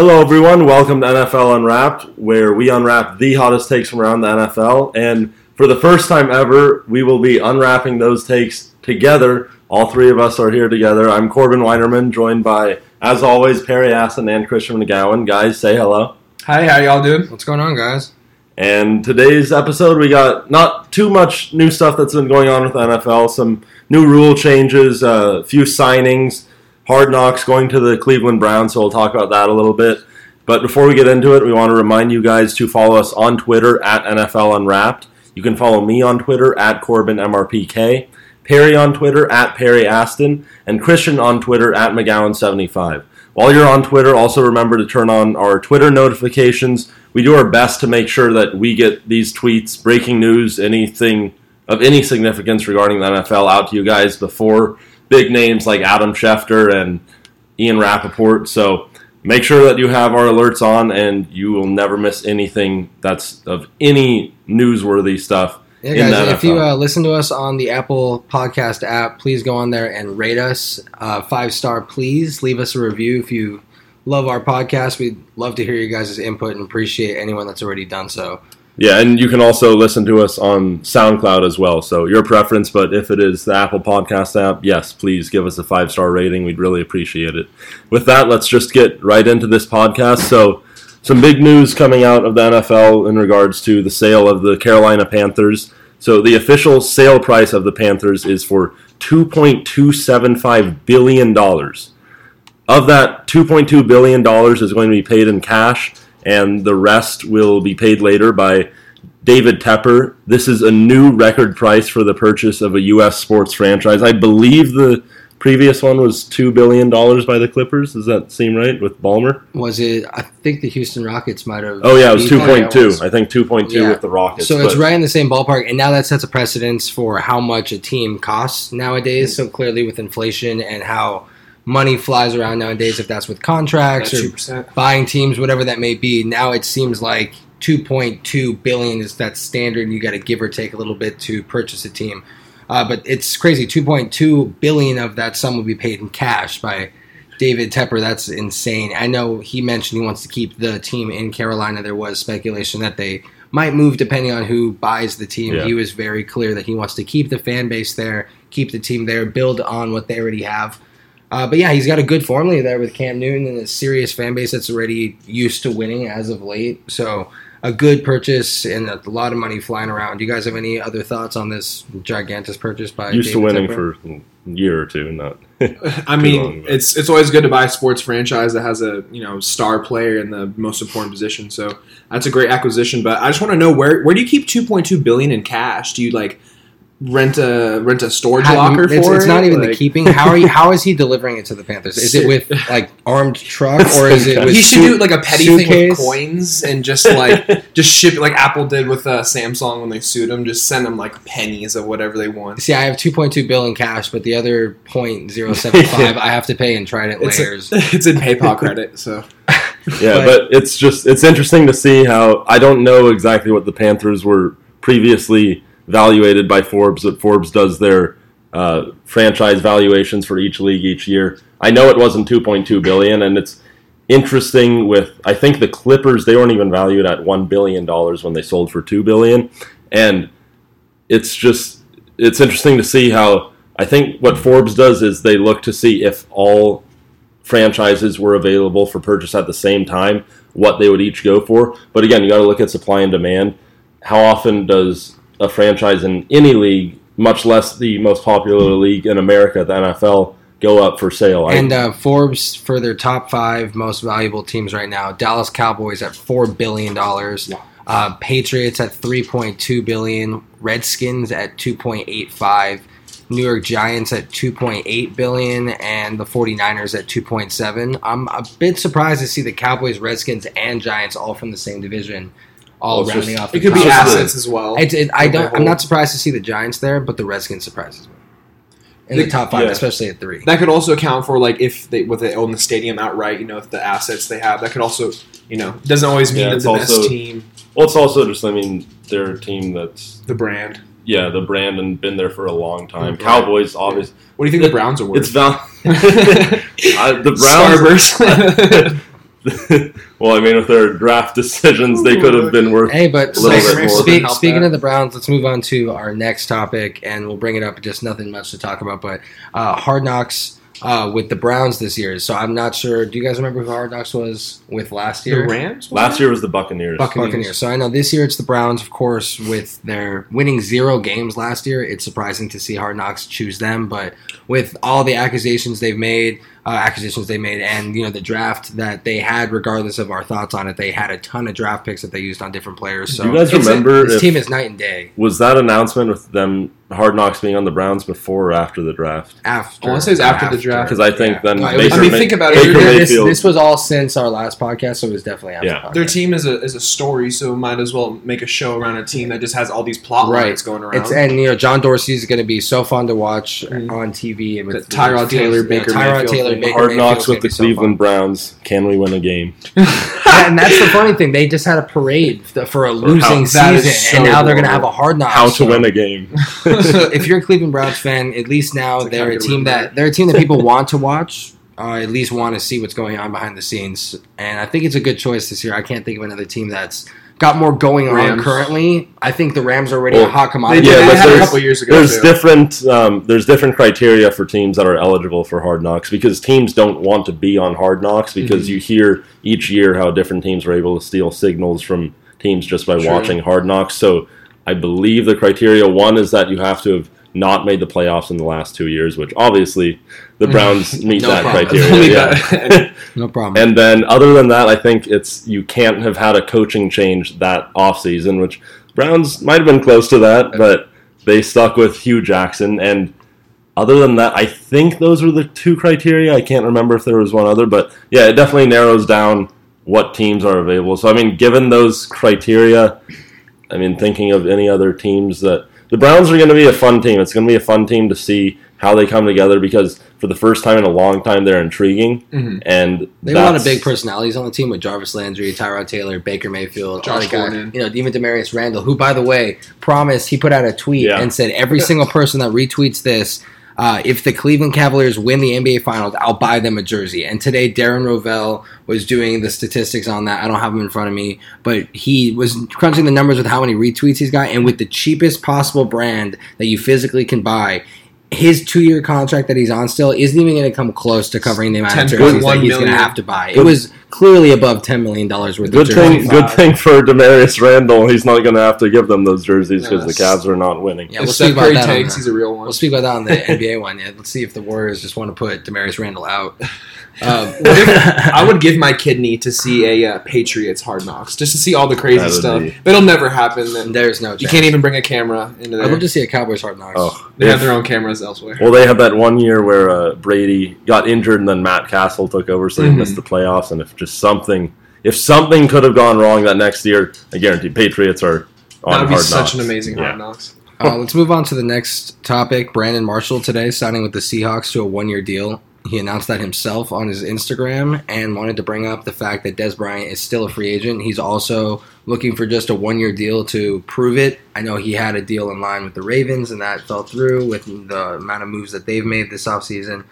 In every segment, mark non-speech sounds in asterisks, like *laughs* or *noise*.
Hello, everyone. Welcome to NFL Unwrapped, where we unwrap the hottest takes from around the NFL. And for the first time ever, we will be unwrapping those takes together. All three of us are here together. I'm Corbin Weinerman, joined by, as always, Perry Aston and Christian McGowan. Guys, say hello. Hi, how y'all doing? What's going on, guys? And today's episode, we got not too much new stuff that's been going on with the NFL, some new rule changes, a few signings, hard knocks going to the Cleveland Browns, so we'll talk about that a little bit. But before we get into it, we want to remind you guys to follow us on Twitter at NFL Unwrapped. You can follow me on Twitter at Corbin MRPK, Perry on Twitter at Perry Aston, and Christian on Twitter at McGowan75. While you're on Twitter, also remember to turn on our Twitter notifications. We do our best to make sure that we get these tweets, breaking news, anything of any significance regarding the NFL out to you guys before big names like Adam Schefter and Ian Rapoport. So make sure that you have our alerts on and you will never miss anything that's of any newsworthy stuff. Yeah, guys, if you uh, listen to us on the Apple Podcast app, please go on there and rate us uh, five star. Please leave us a review if you love our podcast. We'd love to hear you guys' input and appreciate anyone that's already done so. Yeah, and you can also listen to us on SoundCloud as well. So your preference, but if it is the Apple Podcast app, yes, please give us a five star rating. We'd really appreciate it. With that, let's just get right into this podcast. So, some big news coming out of the NFL in regards to the sale of the Carolina Panthers. So, the official sale price of the Panthers is for $2.275 billion. Of that, $2.2 billion is going to be paid in cash, and the rest will be paid later by David Tepper. This is a new record price for the purchase of a U.S. sports franchise. I believe the previous one was $2 billion by the Clippers. Does that seem right with Ballmer? Was it? I think the Houston Rockets might have. Oh, yeah, it was beat that. 2.2. I think 2.2 Yeah. with the Rockets. So it's right in the same ballpark, and now that sets a precedence for how much a team costs nowadays. Mm. So clearly, with inflation and how money flies around nowadays, if that's with contracts or Two percent. buying teams, whatever that may be. Now it seems like 2.2 billion is that standard. and You got to give or take a little bit to purchase a team, uh, but it's crazy. 2.2 billion of that sum will be paid in cash by David Tepper. That's insane. I know he mentioned he wants to keep the team in Carolina. There was speculation that they might move depending on who buys the team. Yeah. He was very clear that he wants to keep the fan base there, keep the team there, build on what they already have. Uh, but yeah, he's got a good formula there with Cam Newton and a serious fan base that's already used to winning as of late. So a good purchase and a lot of money flying around. Do you guys have any other thoughts on this gigantic purchase by used to winning Tepper? for a year or two, not. *laughs* I Too long mean, it's it's always good to buy a sports franchise that has a you know star player in the most important position. So that's a great acquisition. But I just want to know where where do you keep two point two billion in cash? Do you like rent a rent a storage How- locker it's, for it's it? not even the keeping. How are you? *laughs* How is he delivering it to the Panthers? Is it with like armed truck or is it with He should suit- do like a petty thing with coins and just like *laughs* just ship it like Apple did with uh, Samsung when they sued them. Just send them like pennies of whatever they want. See, I have 2.2 bill in cash, but the other 0.075 *laughs* I have to pay in Trident It's, layers. it's in PayPal credit, so Yeah, But- but, it's just it's interesting to see how I don't know exactly what the Panthers were previously valuated by Forbes. That Forbes does their uh, franchise valuations for each league each year. I know it wasn't 2.2 billion, and it's interesting with I think the Clippers they weren't even valued at one billion dollars when they sold for two billion, and it's just it's interesting to see how I think what Forbes does is they look to see if all franchises were available for purchase at the same time, what they would each go for. But again, you got to look at supply and demand. How often does a franchise in any league, much less the most popular league in America, the NFL, go up for sale? And uh, Forbes for their top five most valuable teams right now: Dallas Cowboys at four billion dollars, uh, Patriots at three point two billion, Redskins at two point eight five, New York Giants at two point eight billion, and the 49ers at two point seven. I'm a bit surprised to see the Cowboys, Redskins, and Giants all from the same division, all Well, it's rounding just- off. it could be top five. assets as well. It's, it, I don't. I'm not surprised to see the Giants there, but the Redskins surprises me in the, The- top five, yeah. especially at three. That could also account for like if they what they own the stadium outright, you know, if the assets they have. That could also, you know, doesn't always mean Yeah, that it's the also- best team, well, it's also just I mean they're a team that's the brand. yeah the brand and been there for a long time. Mhm. Cowboys, obviously, What do you think the Browns are worth? it's val- *laughs* uh, the Browns. Starburst. *laughs* *laughs* *laughs* well, I mean, with their draft decisions, they could have been worth. Hey, but A little so bit more. speak- speaking that. of the Browns, let's move on to our next topic, and we'll bring it up. Just nothing much to talk about, but uh, Hard Knocks uh, with the Browns this year. So I'm not sure. Do you guys remember who Hard Knocks was with last The year? Rams. Last year was the Buccaneers. Buccaneers. Buccaneers. So I know this year it's the Browns, of course, with their winning zero games last year. It's surprising to see Hard Knocks choose them, but with all the accusations they've made, uh, acquisitions they made, and you know the draft that they had, regardless of our thoughts on it, they had a ton of draft picks that they used on different players. So Do you guys it's a- remember this if- team is night and day. Was that announcement with them Hard Knocks being on the Browns before or after the draft? After I wanna say it's after the draft. Because I think Yeah. then No, Baker, was- I mean, May- think about it. This, this was all since our last podcast, so it was definitely after. Yeah. the. Their team is a is a story, so might as well make a show around a team that just has all these plot Right. lines going around. It's and you know John Dorsey is going to be so fun to watch Mhm. on TV and with The Tyrod with Taylor, you know, Baker Tyrod Taylor, thing. Baker Hard Knocks gonna with the be so. Cleveland Browns. Can we win a game? *laughs* and that's the funny thing. They just had a parade for a losing that is season, so and now they're going to have a hard knock. How to so win a game? *laughs* if you're a Cleveland Browns fan, at least now It's they're how a team that they're a team that *laughs* people want to watch. Uh, at least want to see what's going on behind the scenes, and I think it's a good choice this year. I can't think of another team that's got more going on currently. I think the Rams are already Well, a hot commodity. did Yeah, they but had a there's- couple years ago. There's too. different um, there's different criteria for teams that are eligible for Hard Knocks because teams don't want to be on Hard Knocks because Mm-hmm. you hear each year how different teams are able to steal signals from teams just by True. watching Hard Knocks. So I believe the criteria one is that you have to have not made the playoffs in the last two years, which obviously the mm. Browns *laughs* meet No that problem. criteria. *laughs* Yeah. *laughs* no problem. And then, other than that, I think it's you can't have had a coaching change that offseason, which Browns might have been close to that, but they stuck with Hue Jackson. And other than that, I think those were the two criteria. I can't remember if there was one other, but yeah, it definitely narrows down what teams are available. So, I mean, given those criteria, I mean, thinking of any other teams that the Browns are going to be a fun team. It's going to be a fun team to see how they come together because for the first time in a long time, they're intriguing. Mhm. And They have a lot of big personalities on the team with Jarvis Landry, Tyrod Taylor, Baker Mayfield, Josh all the guys, Gordon. you know, even Damarious Randall, who, by the way, promised he put out a tweet Yeah. and said every *laughs* single person that retweets this, uh, if the Cleveland Cavaliers win the NBA Finals, I'll buy them a jersey. And today, Darren Rovell was doing the statistics on that. I don't have them in front of me, but he was crunching the numbers with how many retweets he's got, and with the cheapest possible brand that you physically can buy. His two-year contract that he's on still isn't even going to come close to covering the amount of jerseys that he's going to have to buy. It was clearly above ten million dollars worth Good of thing, jerseys. good thing for Damarious Randall. He's not going to have to give them those jerseys because the Cavs are not winning. Yeah, we'll Steph speak about Curry that. On the, he's a real one. we'll speak about that on the *laughs* NBA one. Yeah, let's see if the Warriors just want to put Damarious Randall out. Um, I would give my kidney to see a uh, Patriots Hard Knocks just to see all the crazy stuff. be- But it'll never happen. And There's no. you can't even bring a camera into I'd there. love to see a Cowboys Hard Knocks. Oh, they have their own cameras elsewhere. well, they had that one year where uh, Brady got injured and then Matt Cassel took over, so they Mhm. missed the playoffs. And if just something, if something could have gone wrong that next year, I guarantee Patriots are on That would be hard such knocks. an amazing Yeah. Hard Knocks. Uh, let's move on to the next topic. Brandon Marshall today signing with the Seahawks to a one-year deal. He announced that himself on his Instagram and wanted to bring up the fact that Dez Bryant is still a free agent. He's also looking for just a one-year deal to prove it. I know he had a deal in line with the Ravens and that fell through with the amount of moves that they've made this offseason.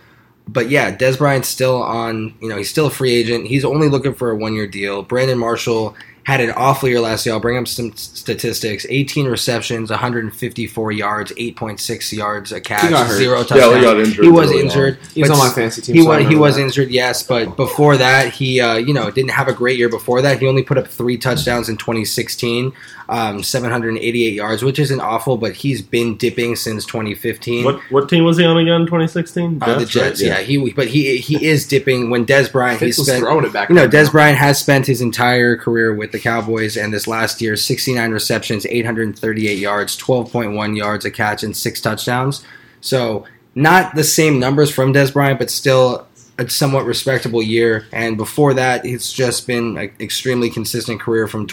But yeah, Dez Bryant's still on, you know, he's still a free agent. He's only looking for a one-year deal. Brandon Marshall had an awful year last year. I'll bring up some statistics: 18 receptions, 154 yards, 8.6 yards a catch, He got hurt. zero Yeah, touchdowns. he got injured. He was on. injured. He was but on my fantasy team. He so was he was injured, yes, but before that, he uh, you know didn't have a great year. Before that, he only put up three touchdowns in 2016, um, 788 yards, which isn't awful, but he's been dipping since 2015. What what team was he on again? 2016. Uh, the Jets, yeah. He but he he is dipping when Dez Bryant. He's spent throwing it back. you know. Dez Bryant has spent his entire career with the Cowboys, and this last year, 69 receptions, 838 yards, 12.1 yards a catch, and six touchdowns. So, not the same numbers from Dez Bryant, but still a somewhat respectable year. And before that, it's just been an extremely consistent career from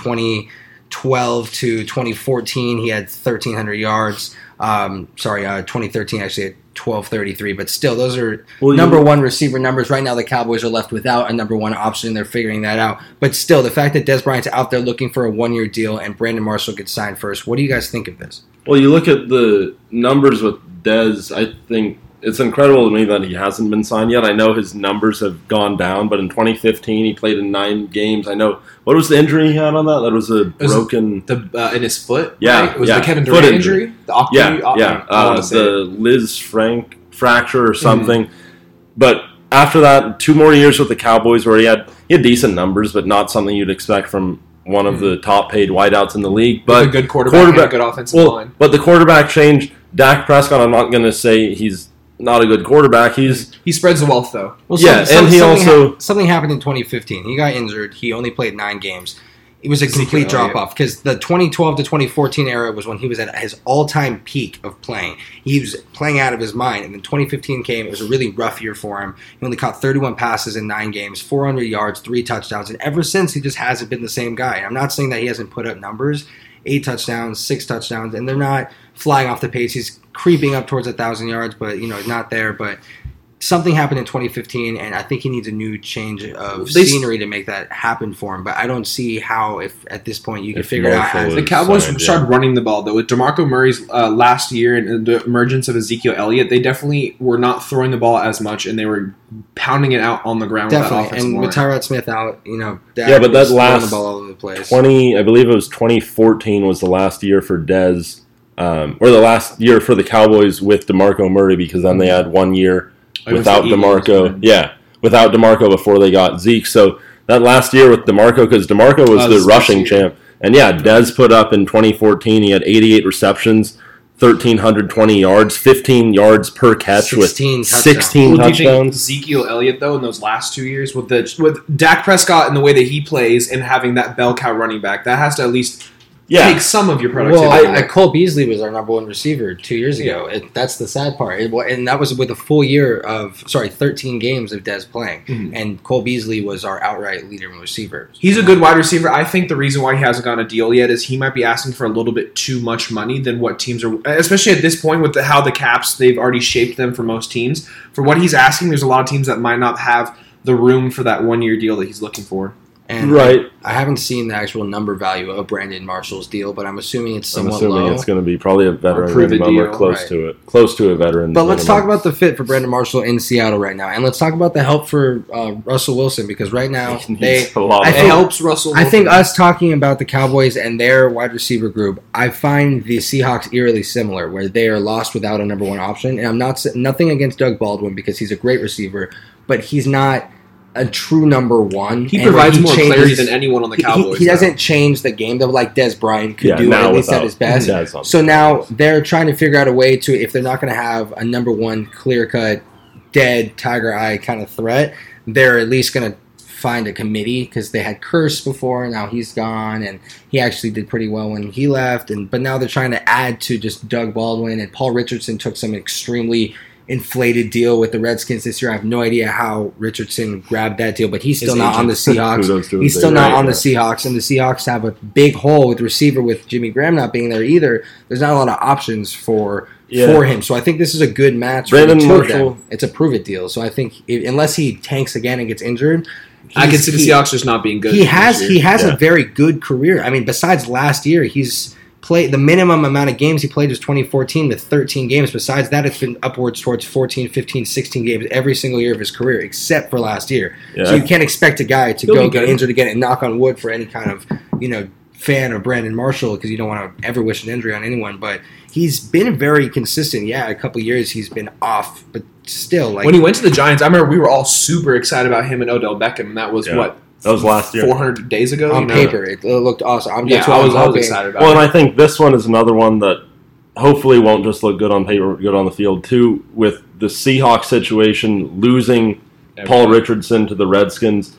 2012 to 2014. He had 1,300 yards. Um, sorry, uh, 2013 actually at 1233, but still, those are Well, number one receiver numbers. Right now, the Cowboys are left without a number one option. They're figuring that out. But still, the fact that Dez Bryant's out there looking for a one year deal and Brandon Marshall gets signed first, what do you guys think of this? Well, you look at the numbers with Dez. I think it's incredible to me that he hasn't been signed yet. I know his numbers have gone down, but in 2015 he played in nine games. I know what was the injury he had on that? That was a was broken. The uh, in his foot. Yeah, right? It was yeah. the Kevin Foot Durant injury. injury. The Yeah, yeah, uh, the it. Lisfranc fracture or something. But after that, two more years with the Cowboys, where he had he had decent numbers, but not something you'd expect from one of the top paid wideouts in the league. With But a good quarterback, quarterback- good offensive well, line. but the quarterback changed. Dak Prescott, I'm not going to say he's not a good quarterback. He's He spreads the wealth though. Well, Yeah, and he something also- hap- something happened in 2015. He got injured. He only played nine games. It was a complete drop off because the 2012 to 2014 era was when he was at his all time peak of playing. He was playing out of his mind, and then 2015 came. It was a really rough year for him. He only caught 31 passes in nine games, 400 yards, three touchdowns, and ever since he just hasn't been the same guy. And I'm not saying that he hasn't put up numbers, eight touchdowns, six touchdowns, and they're not flying off the pace. He's creeping up towards a thousand yards, but you know not there. But something happened in 2015, and I think he needs a new change of They- scenery to make that happen for him. But I don't see how, if at this point you can figure it out. Marshall As, The Cowboys signed, yeah. started running the ball though with DeMarco Murray's uh, last year and the emergence of Ezekiel Elliott. They definitely were not throwing the ball as much, and they were pounding it out on the ground. with that definitely, and line. with Tyron Smith out, you know, Dak Yeah, but that was last the ball all over the place. 20, I believe it was 2014 was the last year for Dez, um, or the last year for the Cowboys with DeMarco Murray because then they had one year Like without the Eagles, DeMarco. and- Yeah, without DeMarco before they got Zeke. So that last year with DeMarco, because DeMarco was Oh, the rushing year. champ. And yeah, Dez put up in 2014, he had 88 receptions, 1,320 yards, 15 yards per catch 16 with touchdowns. 16 Well, do you think touchdowns. Ezekiel Elliott though in those last two years with the with Dak Prescott and the way that he plays and having that bell cow running back that has to at least Yeah, take some of your productivity. Well, I. I, Cole Beasley was our number one receiver two years ago. It, that's the sad part, it, and that was with a full year of sorry, thirteen games of Dez playing, Mhm. and Cole Beasley was our outright leader in receiver. He's a good wide receiver. I think the reason why he hasn't gotten a deal yet is he might be asking for a little bit too much money than what teams are, especially at this point with the, how the caps they've already shaped them for most teams. For what he's asking, there's a lot of teams that might not have the room for that one year deal that he's looking for. And right. I haven't seen the actual number value of Brandon Marshall's deal, but I'm assuming it's I'm somewhat assuming low. it's going to be probably a veteran prove it minimum or close right. to it, close to a veteran. But let's minimum. talk about the fit for Brandon Marshall in Seattle right now, and let's talk about the help for uh, Russell Wilson because right now *laughs* they a lot I think- helps Russell. I think us talking about the Cowboys and their wide receiver group, I find the Seahawks eerily similar, where they are lost without a number one option. And I'm not nothing against Doug Baldwin because he's a great receiver, but he's not a true number one. he And when provides more changes- clarity than anyone on the Cowboys. He, though. doesn't change the game though, like Dez Bryant could Yeah, do at least at his best. *laughs* So now they're trying to figure out a way to, if they're not going to have a number one clear cut, dead tiger eye kind of threat, they're at least going to find a committee because they had Kearse before. Now he's gone, and he actually did pretty well when he left. And but now they're trying to add to just Doug Baldwin and Paul Richardson took some extremely inflated deal with the Redskins this year. I have no idea how Richardson grabbed that deal, but he's still His not on the. *laughs* Seahawks. He's still not agent. on the Seahawks, and the Seahawks have a big hole with receiver with Jimmy Graham not being there either. There's not a lot of options for Yeah. for him, so I think this is a good match. Brandon for the two of them. Marshall- It's a prove it deal, so I think if, unless he tanks again and gets injured, I can see the Seahawks just not being good. He has he has Yeah. a very good career. I mean, besides last year, he's played the minimum amount of games he played was 2014 with 13 games. Besides that, it's been upwards towards 14, 15, 16 games every single year of his career, except for last year. Yeah, So you can't expect a guy to He'll go get injured again and knock on wood for any kind of you know fan of Brandon Marshall because you don't want to ever wish an injury on anyone. But he's been very consistent. Yeah, a couple years he's been off, but still like when he went to the Giants, I remember we were all super excited about him and Odell Beckham, and that was Yeah. what that was last year. 400 days ago. on you know? paper it looked awesome. I'm Yeah, I was, I was excited about. Well, it. and I think this one is another one that hopefully won't just look good on paper, good on the field too. With the Seahawks situation, losing Paul Richardson to the Redskins,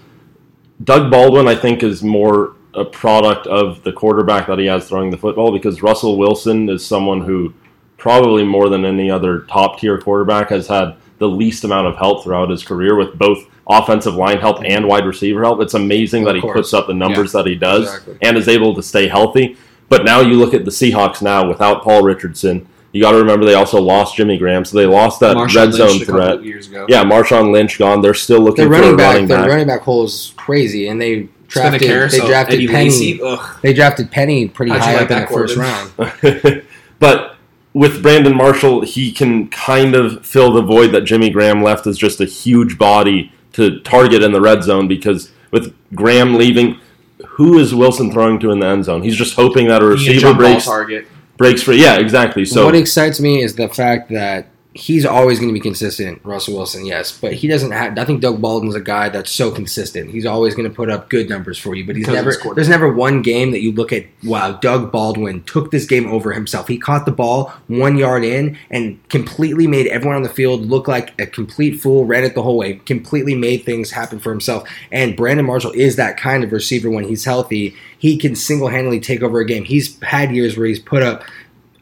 Doug Baldwin, I think, is more a product of the quarterback that he has throwing the football because Russell Wilson is someone who probably more than any other top tier quarterback has had the least amount of help throughout his career with both offensive line help and wide receiver help. It's amazing Of that he puts up the numbers that he does Exactly. and is able to stay healthy. But now you look at the Seahawks now without Paul Richardson. You got to remember they also lost Jimmy Graham, so they lost that Marshawn red Lynch zone a couple threat. of years ago. Yeah, Marshawn Lynch gone. They're still looking Their for a running back, their running back hole is crazy, and they Spin the drafted they drafted Eddie Penny. They drafted Penny pretty How'd high like up in the first round. *laughs* *laughs* but with Brandon Marshall, he can kind of fill the void that Jimmy Graham left as just a huge body to target in the red zone because with Graham leaving, who is Wilson throwing to in the end zone? He's just hoping that a receiver breaks target. breaks free. Yeah, exactly. So what excites me is the fact that he's always going to be consistent, Russell Wilson, yes, but he doesn't have. I think Doug Baldwin's a guy that's so consistent. He's always going to put up good numbers for you, but he's never. There's never one game that you look at. Wow, Doug Baldwin took this game over himself. He caught the ball one yard in and completely made everyone on the field look like a complete fool. Ran it the whole way. Completely made things happen for himself. And Brandon Marshall is that kind of receiver when he's healthy. He can single handedly take over a game. He's had years where he's put up.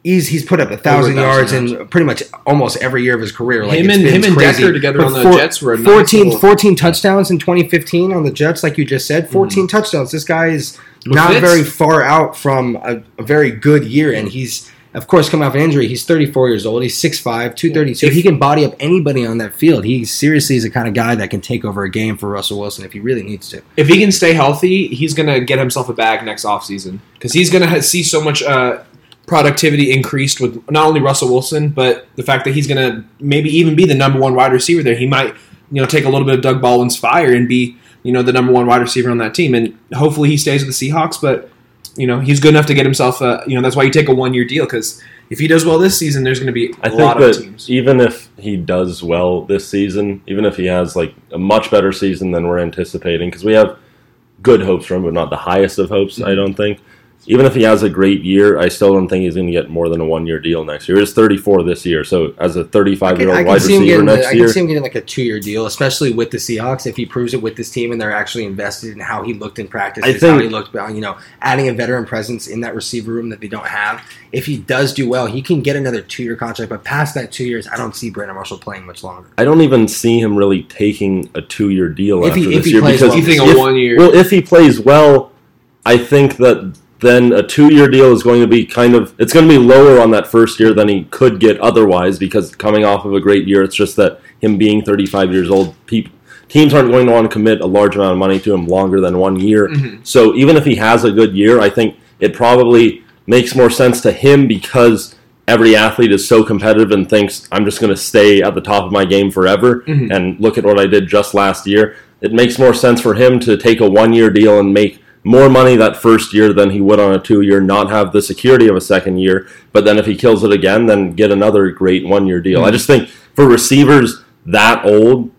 He's, he's put up a thousand yards in pretty much almost every year of his career. Like Him and- him and crazy. Decker together But on the four- Jets were a nice 14, little- 14 touchdowns in 2015 on the Jets, like you just said. 14 touchdowns. This guy is With not Fitz. very far out from a, a very good year, and he's of course come off an injury. He's 34 years old. He's 6'5", 232. If- he can body up anybody on that field. He seriously is the kind of guy that can take over a game for Russell Wilson if he really needs to. If he can stay healthy, he's going to get himself a bag next offseason because he's going to see so much uh, productivity increased with not only Russell Wilson, but the fact that he's going to maybe even be the number one wide receiver there. He might, you know, take a little bit of Doug Baldwin's fire and be, you know, the number one wide receiver on that team. And hopefully he stays with the Seahawks, but, you know, he's good enough to get himself, a, you know, that's why you take a one year deal because if he does well this season, there's going to be a I lot think of that teams. even if he does well this season, even if he has like a much better season than we're anticipating, because we have good hopes for him, but not the highest of hopes, Mm-hmm. I don't think. Even if he has a great year, I still don't think he's going to get more than a one year deal next year. He's 34 this year, so as a 35 year old wide receiver getting. next I year, can see him getting like a two-year deal, especially with the Seahawks. If he proves it with this team and they're actually invested in how he looked in practice, I how think- he looked, uh, you know, adding a veteran presence in that receiver room that they don't have. If he does do well, he can get another two-year contract. But past that two years, I don't see Brandon Marshall playing much longer. I don't even see him really taking a two year deal If he- after if this he year plays because well. You think a if- one year? Well, if he plays well, I think that then a two-year deal is going to be kind of it's going to be lower on that first year than he could get otherwise because coming off of a great year, it's just that him being 35 years old, people teams aren't going to want to commit a large amount of money to him longer than one year. Mhm. So even if he has a good year, I think it probably makes more sense to him because every athlete is so competitive and thinks I'm just going to stay at the top of my game forever Mhm. and look at what I did just last year. It makes more sense for him to take a one year deal and make more money that first year than he would on a two year, not have the security of a second year. But then if he kills it again, then get another great one year deal. I hmm. just think for receivers that old,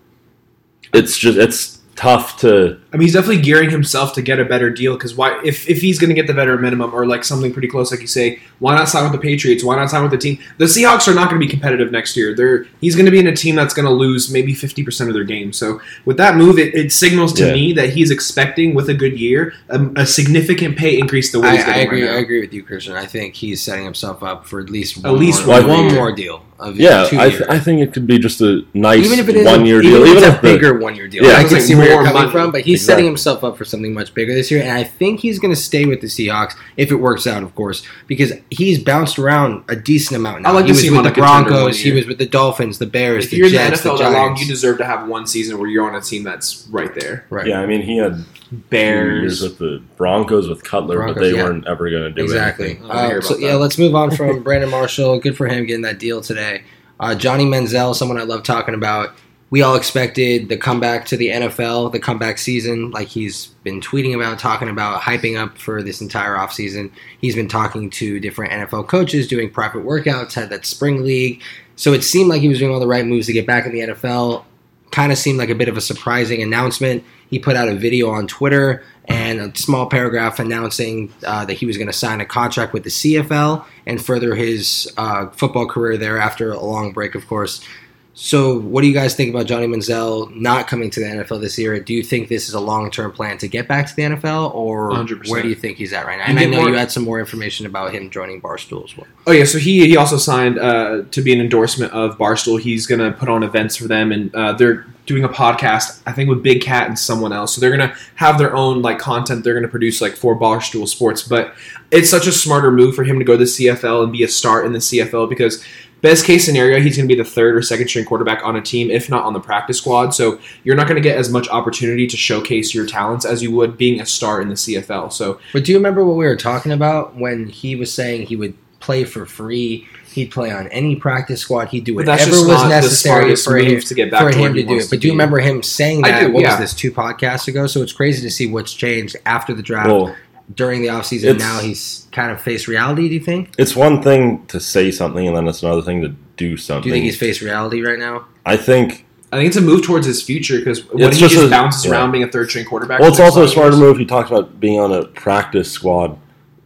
it's just it's tough to I mean, he's definitely gearing himself to get a better deal because why? If, if he's going to get the veteran minimum or like something pretty close, like you say, why not sign with the Patriots? Why not sign with the team? The Seahawks are not going to be competitive next year. They're he's going to be in a team that's going to lose maybe fifty percent of their games. So with that move, it, it signals to Yeah. me that he's expecting with a good year a, a significant pay increase. The way I, he's I agree. right now. I agree with you, Christian. I think he's setting himself up for at least At one least more, one one year. more deal yeah. I, th- I think it could be just a nice even if it is one year even deal, if even it's if a bigger one year deal. Yeah. I It's can like see where you're coming money. from, but he's Exactly. setting himself up for something much bigger this year, and I think he's going to stay with the Seahawks if it works out, of course, because he's bounced around a decent amount. Now. I like he to was see with the a contender one Broncos, he was with the Dolphins, the Bears, If the you're Jets, in the NFL the that long, you deserve to have one season where you're on a team that's right there. right. yeah, I mean he had two years Bears. with the Broncos with Cutler, but they yeah. weren't ever going to do it. exactly. anything. I wanna hear Uh, so about yeah, let's move on from *laughs* Brandon Marshall. Good for him getting that deal today. Uh, Johnny Manziel, someone I love talking about. We all expected the comeback to the NFL, the comeback season, like he's been tweeting about, talking about, hyping up for this entire offseason. He's been talking to different NFL coaches, doing private workouts, had that spring league. So it seemed like he was doing all the right moves to get back in the NFL. Kind of seemed like a bit of a surprising announcement. He put out a video on Twitter and a small paragraph announcing uh, that he was going to sign a contract with the CFL and further his uh, football career there after a long break, of course. So, what do you guys think about Johnny Manziel not coming to the NFL this year? Do you think this is a long term plan to get back to the NFL, or 100%. where do you think he's at right now? And I know more- you had some more information about him joining Barstool as well. Oh yeah, so he he also signed uh, to be an endorsement of Barstool. He's gonna put on events for them, and uh, they're doing a podcast. I think with Big Cat and someone else. So they're gonna have their own like content. They're gonna produce like for Barstool Sports. But it's such a smarter move for him to go to the CFL and be a start in the CFL because. Best case scenario, he's going to be the third or second string quarterback on a team, if not on the practice squad. So you're not going to get as much opportunity to showcase your talents as you would being a star in the CFL. So But do you remember what we were talking about when he was saying he would play for free He'd play on any practice squad. He'd do whatever was necessary for him, to get back for him to do it. But do you remember him saying that? do, what yeah. was this two podcasts ago? So it's crazy to see what's changed after the draft during the offseason. It's- Now he's kind of faced reality. Do you think? it's one thing to say something, and then it's another thing to do something. Do you think he's faced reality right now? I think. I think it's a move towards his future because when he just just a- bounces yeah. around being a third string quarterback. Well, it's also a smarter years. move. He talks about being on a practice squad.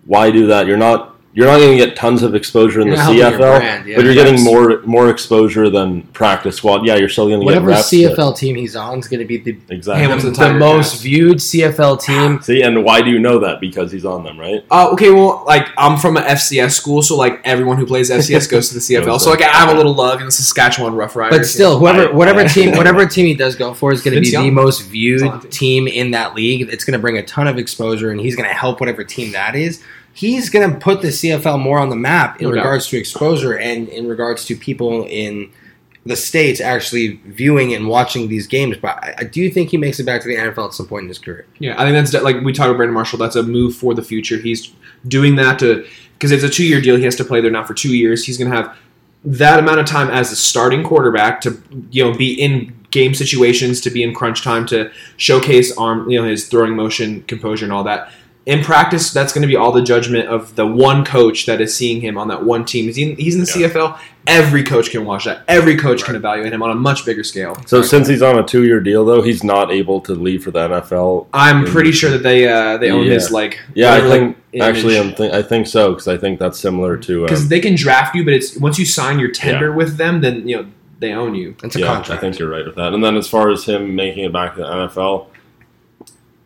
Why do that? You're not. You're not going to get tons of exposure in You're the not your CFL, brand, yeah. but you're Yes. getting more more exposure than practice squad. Yeah, you're still going to get Whatever reps. CFL team he's on is going to be the, exactly. Hamilton the Tiger most Cats. viewed CFL team. See, and why do you know that? Because he's on them, right? Uh, okay, well, like I'm from a FCS school, so like everyone who plays FCS *laughs* goes to the CFL. So like. I have a little love in the Saskatchewan Roughriders. But still, whoever I- whatever I- team whatever *laughs* team he does go for is going to be Vince the most viewed team in that league. It's going to bring a ton of exposure, and he's going to help whatever team that is. He's going to put the CFL more on the map in No regards to exposure and in regards to people in the states actually viewing and watching these games. But I, I do think he makes it back to the NFL at some point in his career. Yeah, I think that's like we talked about Brandon Marshall. That's a move for the future. He's doing that to because it's a two year deal. He has to play there now for two years. He's going to have that amount of time as a starting quarterback to you know be in game situations, to be in crunch time, to showcase arm you know his throwing motion, composure, and all that. In practice, that's going to be all the judgment of the one coach that is seeing him on that one team. He's in, he's in the Yeah. CFL. Every coach can watch that. Every coach can evaluate him on a much bigger scale. So since he's on a two year deal, though, he's not able to leave for the NFL. I'm pretty sure that they uh, they own Yeah. his like Yeah, I whatever, like, think actually, image. I'm th- I think so because I think that's similar to. because Um, they can draft you, but it's once you sign your tender with them, then you know they own you. It's a yeah, contract. I think you're right with that. And then as far as him making it back to the NFL,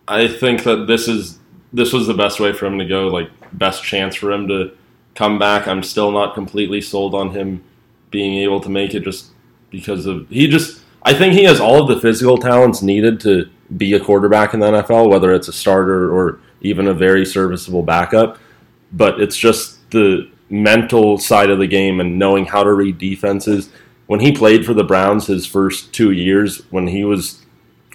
I think that this is this was the best way for him to go. Like best chance for him to come back. I'm still not completely sold on him being able to make it just because of he just. I think he has all of the physical talents needed to be a quarterback in the NFL, whether it's a starter or even a very serviceable backup. But it's just the mental side of the game and knowing how to read defenses. When he played for the Browns his first two years, when he was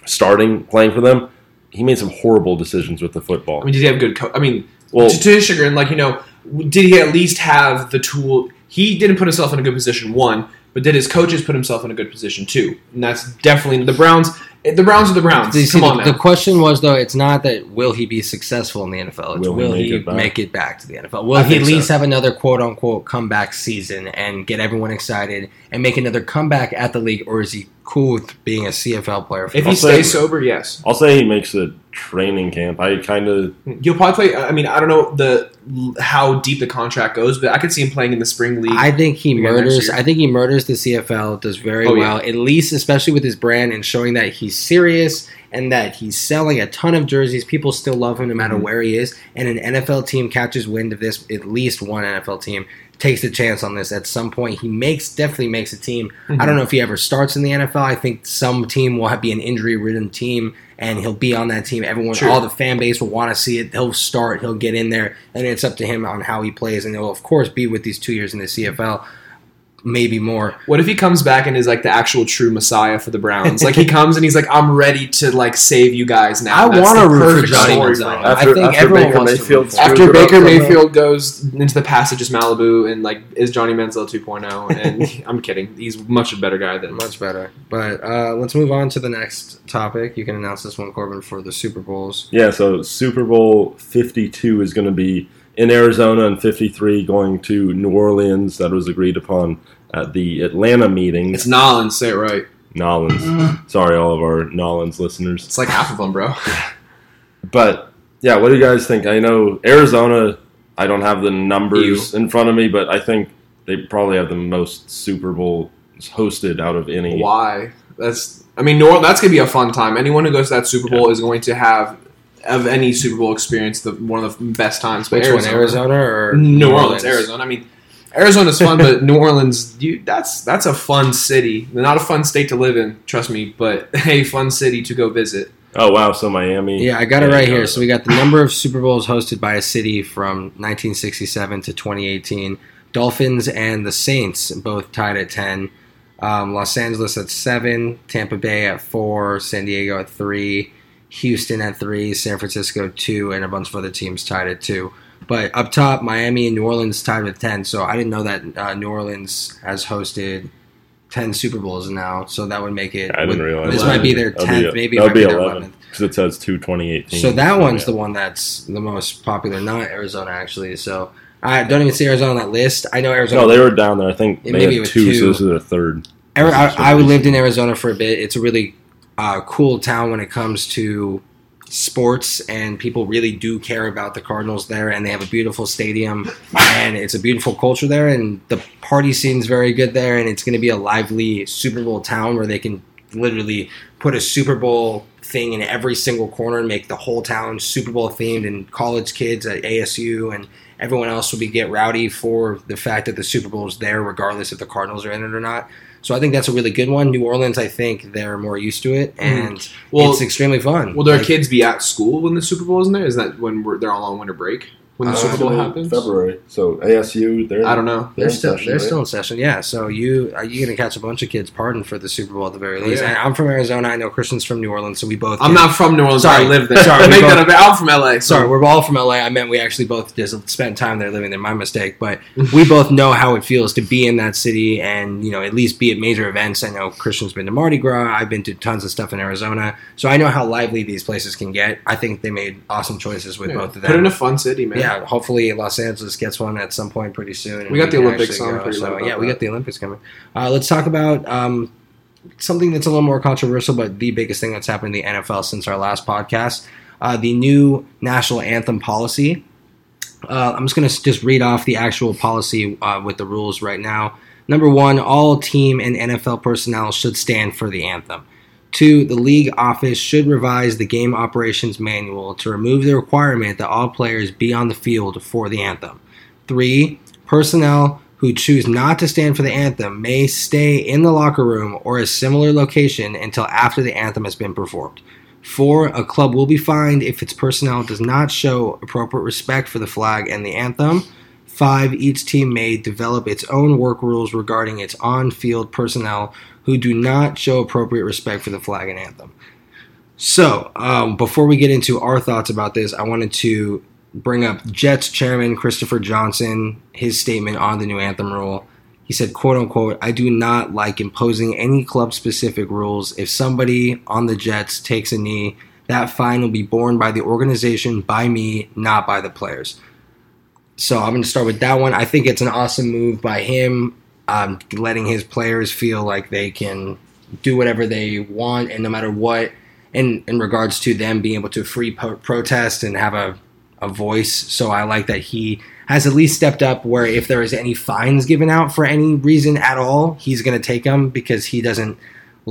starting playing for them, he made some horrible decisions with the football. I mean, did he have good? Co- I mean, Well, to, to his chagrin, like you know, did he at least have the tool? He didn't put himself in a good position. One, but did his coaches put himself in a good position? Two, and that's definitely the Browns. The Browns are the Browns. See, Come on the, now. the question was though, it's not that will he be successful in the NFL. It's Will will, he he, make it back? make it back to the NFL? Will I he at think so. least have another quote unquote comeback season and get everyone excited and make another comeback at the league, or is he cool with being a CFL player? For if the he I'll say- stays sober, yes, I'll say he makes a training camp. I kind of You'll probably play. I mean, I don't know the how deep the contract goes, but I could see him playing in the spring league. I think he Again next murders. year. I think he murders the CFL. Does very Oh, yeah. well, at least especially with his brand and showing that he's serious and that he's selling a ton of jerseys. People still love him no matter Mhm. where he is. And an NFL team catches wind of this. At least one NFL team takes a chance on this at some point. He makes definitely makes a team. I mm-hmm. don't know if he ever starts in the NFL. I think some team will have, be an injury ridden team. And he'll be on that team. Everyone, Sure. all the fan base will want to see it. He'll start. He'll get in there, and it's up to him on how he plays. And he'll, of course, be with these two years in the CFL maybe more. What if he comes back and is like the actual true messiah for the Browns? like he *laughs* comes and he's like, "I'm ready to like save you guys now." I want to the root for perfect Johnny story Manziel. for him. I think after everyone Baker wants Mayfield to root for. After Screwed it up Baker. Mayfield goes into the passages Malibu and like is Johnny Manziel 2.0, and *laughs* I'm kidding, he's much a better guy than Much better. But uh, let's move on to the next topic. You can announce this one, Corbin, for the Super Bowls. Yeah, so Super Bowl 52 is going to be in Arizona and 53 going to New Orleans. That was agreed upon at the Atlanta meeting. It's Nolans. Say it right. Nolans. Sorry, all of our Nolans listeners. It's like half of them, bro. But yeah, what do you guys think? I know Arizona, I don't have the numbers in front of me, but I think they probably have the most Super Bowl hosted out of any. Why? That's. I mean, New Orleans, that's gonna be a fun time. Anyone who goes to that Super Bowl is going to have of any Super Bowl experience the one of the best times. But Which one, Arizona or New Orleans, Arizona. I mean, Arizona's fun, but *laughs* New Orleans, you, that's that's a fun city. Not a fun state to live in, trust me, but *laughs* a fun city to go visit. Oh, wow. So Miami. Yeah, I got it right yeah. here. So we got the number of Super Bowls hosted by a city from 1967 to 2018. Dolphins and the Saints both tied at 10. Um, Los Angeles at 7. Tampa Bay at 4. San Diego at 3. Houston at 3. San Francisco 2. And a bunch of other teams tied at 2. But up top, Miami and New Orleans tied with 10. So I didn't know that uh, New Orleans has hosted 10 Super Bowls now. So that would make it. I didn't realize This that. might be their 10th. maybe it that'll be, be their 11 11th. because it says two 2018. So that one's yeah. the one that's the most popular, not Arizona, actually. So I don't even see Arizona on that list. I know Arizona. No, they were down there. I think they maybe had with two, two. so this is their third. I, I lived in Arizona for a bit. It's a really uh, cool town when it comes to sports, and people really do care about the Cardinals there. And they have a beautiful stadium, and it's a beautiful culture there. And the party scene's very good there. And it's going to be a lively Super Bowl town where they can literally put a Super Bowl thing in every single corner and make the whole town Super Bowl themed. And college kids at ASU and everyone else will be get rowdy for the fact that the Super Bowl is there, regardless if the Cardinals are in it or not. So I think that's a really good one. New Orleans, I think they're more used to it, mm. and Well, it's extremely fun. will their Like, kids be at school when the Super Bowl is in there? Is that when they're all on winter break when the Uh, Super Bowl happens? February. So ASU, they're I don't know. They're in still session, they're right? still in session, yeah. So you are you gonna catch a bunch of kids pardoned for the Super Bowl at the very Oh, least? yeah. And I'm from Arizona. I know Christian's from New Orleans, so we both. I'm can- not from New Orleans. Sorry. I live there. Sorry, *laughs* we Make both- that a bit- I'm from LA. so- Sorry, we're all from LA. I meant we actually both just spent time there living there. My mistake, but we both know how it feels to be in that city and you know at least be at major events. I know Christian's been to Mardi Gras. I've been to tons of stuff in Arizona, so I know how lively these places can get. I think they made awesome choices with Yeah. both of them. Put in a fun city, man. yeah, hopefully Los Angeles gets one at some point pretty soon. We got the Olympics, actually so I'm go. So, yeah, we that. got the Olympics coming. Uh, let's talk about um, something that's a little more controversial, but the biggest thing that's happened in the NFL since our last podcast: uh, the new national anthem policy. Uh, I'm just going to just read off the actual policy uh, with the rules right now. Number one, all team and NFL personnel should stand for the anthem. Two, the league office should revise the game operations manual to remove the requirement that all players be on the field for the anthem. Three, personnel who choose not to stand for the anthem may stay in the locker room or a similar location until after the anthem has been performed. Four, a club will be fined if its personnel does not show appropriate respect for the flag and the anthem. Five, each team may develop its own work rules regarding its on field personnel who do not show appropriate respect for the flag and anthem. So, um, before we get into our thoughts about this, I wanted to bring up Jets chairman Christopher Johnson, his statement on the new anthem rule. He said, quote unquote, I do not like imposing any club specific rules. If somebody on the Jets takes a knee, that fine will be borne by the organization, by me, not by the players. So I'm going to start with that one. I think it's an awesome move by him, um, letting his players feel like they can do whatever they want, and no matter what, in in regards to them being able to free protest and have a a voice. So I like that he has at least stepped up where if there is any fines given out for any reason at all, he's going to take them because he doesn't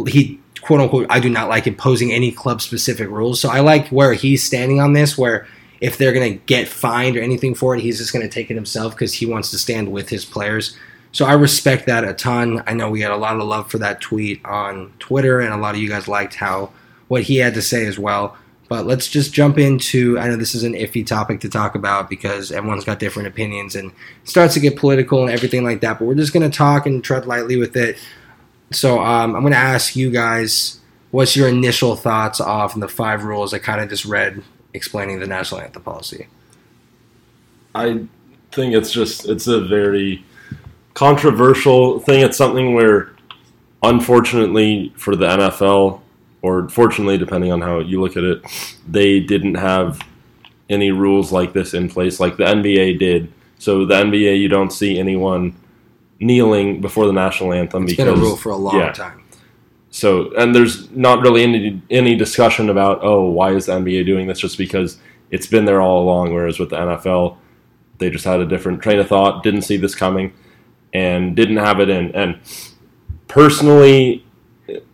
he quote unquote I do not like imposing any club specific rules. So I like where he's standing on this where if they're going to get fined or anything for it, he's just going to take it himself because he wants to stand with his players. So I respect that a ton. I know we had a lot of love for that tweet on Twitter, and a lot of you guys liked how what he had to say as well. But let's just jump into. I know this is an iffy topic to talk about because everyone's got different opinions and starts to get political and everything like that. But we're just going to talk and tread lightly with it. So um, I'm going to ask you guys, what's your initial thoughts off the five rules I kind of just read explaining the national anthem policy? I think it's just it's a very controversial thing. It's something where, unfortunately for the NFL, or fortunately, depending on how you look at it, they didn't have any rules like this in place, like the NBA did. So the NBA, you don't see anyone kneeling before the national anthem It's because been a rule for a long yeah. time. So, and there's not really any any discussion about oh why is the NBA doing this? Just because it's been there all along. Whereas with the NFL, they just had a different train of thought, didn't see this coming, and didn't have it in. And personally,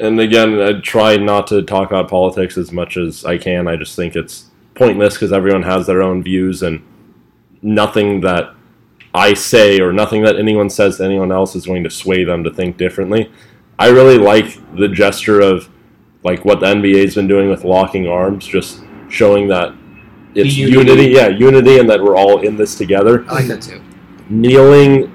and again, I try not to talk about politics as much as I can. I just think it's pointless because everyone has their own views, and nothing that I say or nothing that anyone says to anyone else is going to sway them to think differently. I really like the gesture of like what the NBA's been doing with locking arms, just showing that it's Unity. unity. yeah, unity, and that we're all in this together. I like that too. Kneeling,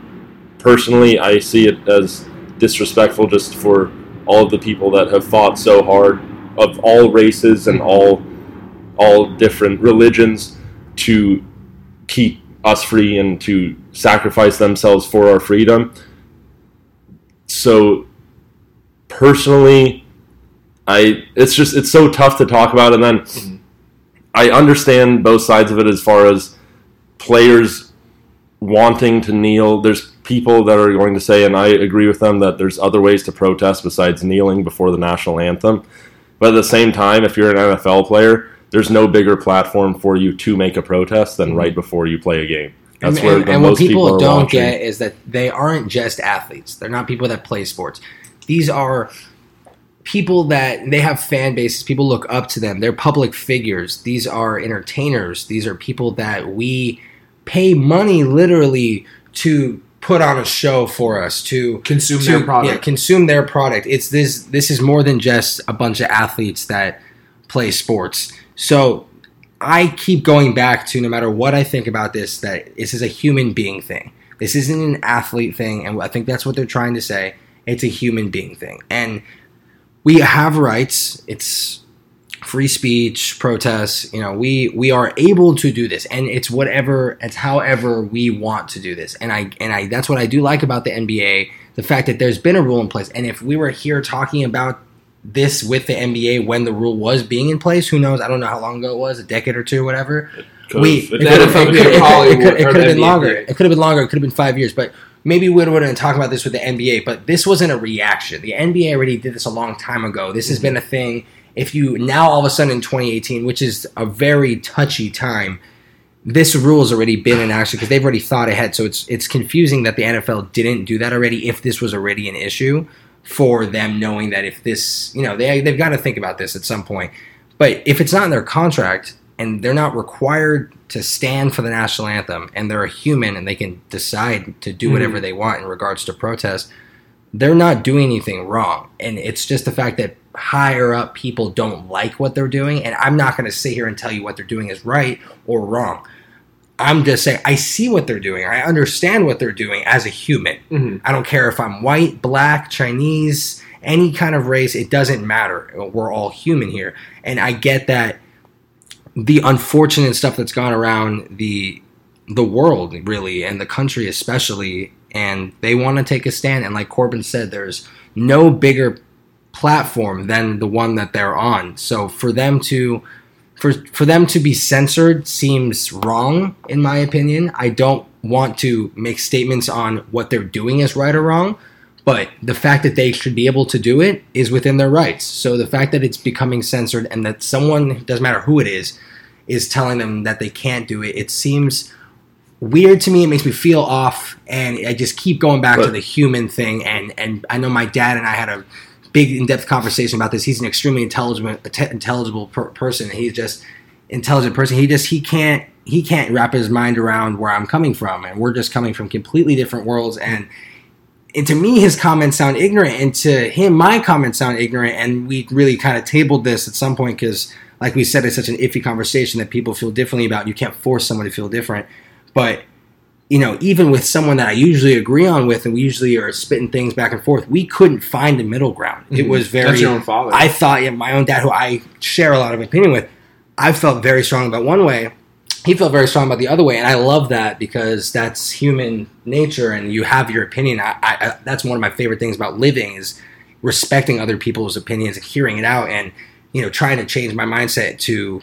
personally, I see it as disrespectful just for all of the people that have fought so hard of all races and all all different religions to keep us free and to sacrifice themselves for our freedom. So personally, I it's just it's so tough to talk about and then Mm-hmm. I understand both sides of it as far as players wanting to kneel. There's people that are going to say, and I agree with them, that there's other ways to protest besides kneeling before the national anthem. But at the same time, if you're an NFL player, there's no bigger platform for you to make a protest than right before you play a game. That's and, where and, and what most people, are don't watching. get is that they aren't just athletes. They're not people that play sports. These are people that they have fan bases. People look up to them. They're public figures. These are entertainers. These are people that we pay money literally to put on a show for us to Consume to- their product. Yeah, consume their product. It's this. This is more than just a bunch of athletes that play sports. So I keep going back to no matter what I think about this, that this is a human being thing. This isn't an athlete thing, and I think that's what they're trying to say. It's a human being thing, and we have rights. It's free speech, protests. You know, we we are able to do this, and it's whatever, it's however we want to do this. And I and I that's what I do like about the NBA, the fact that there's been a rule in place. And if we were here talking about this with the NBA when the rule was being in place, who knows? I don't know how long ago it was, a decade or two, whatever. We it it could have it could could- have probably- *laughs* it could- it or could the have been longer. It could have been longer. It could have been five years, but maybe we would have talked about this with the NBA. But this wasn't a reaction. The NBA already did this a long time ago. This has been a thing. If you now all of a sudden in 2018, which is a very touchy time, this rule has already been in action because they've already thought ahead. So it's it's confusing that the NFL didn't do that already. If this was already an issue for them, knowing that if this, you know, they they've got to think about this at some point. But if it's not in their contract and they're not required to stand for the national anthem and they're a human and they can decide to do mm-hmm. whatever they want in regards to protest, they're not doing anything wrong. And it's just the fact that higher up people don't like what they're doing. And I'm not going to sit here and tell you what they're doing is right or wrong. I'm just saying, I see what they're doing. I understand what they're doing as a human. Mhm. I don't care if I'm white, black, Chinese, any kind of race, it doesn't matter. We're all human here. And I get that the unfortunate stuff that's gone around the the world really and the country especially and they want to take a stand and like Corbin said there's no bigger platform than the one that they're on. So for them to for for them to be censored seems wrong in my opinion. I don't want to make statements on what they're doing is right or wrong, but the fact that they should be able to do it is within their rights. So the fact that it's becoming censored and that someone doesn't matter who it is is telling them that they can't do it, it seems weird to me. It makes me feel off, and I just keep going back to the human thing. And and I know my dad and I had a big in depth conversation about this. He's an extremely intelligent, intelligible per- person. He's just intelligent person. He just he can't he can't wrap his mind around where I'm coming from, and we're just coming from completely different worlds. And and to me, his comments sound ignorant, and to him, my comments sound ignorant. And we really kind of tabled this at some point because, like we said, it's such an iffy conversation that people feel differently about. You can't force someone to feel different, but you know, even with someone that I usually agree on with, and we usually are spitting things back and forth, we couldn't find a middle ground. It Mhm. was very. That's your own father. I thought, yeah, my own dad, who I share a lot of opinion with, I felt very strong about one way. He felt very strong about the other way, and I love that because that's human nature, and you have your opinion. I, I, I that's one of my favorite things about living is respecting other people's opinions and hearing it out, and you know, trying to change my mindset to,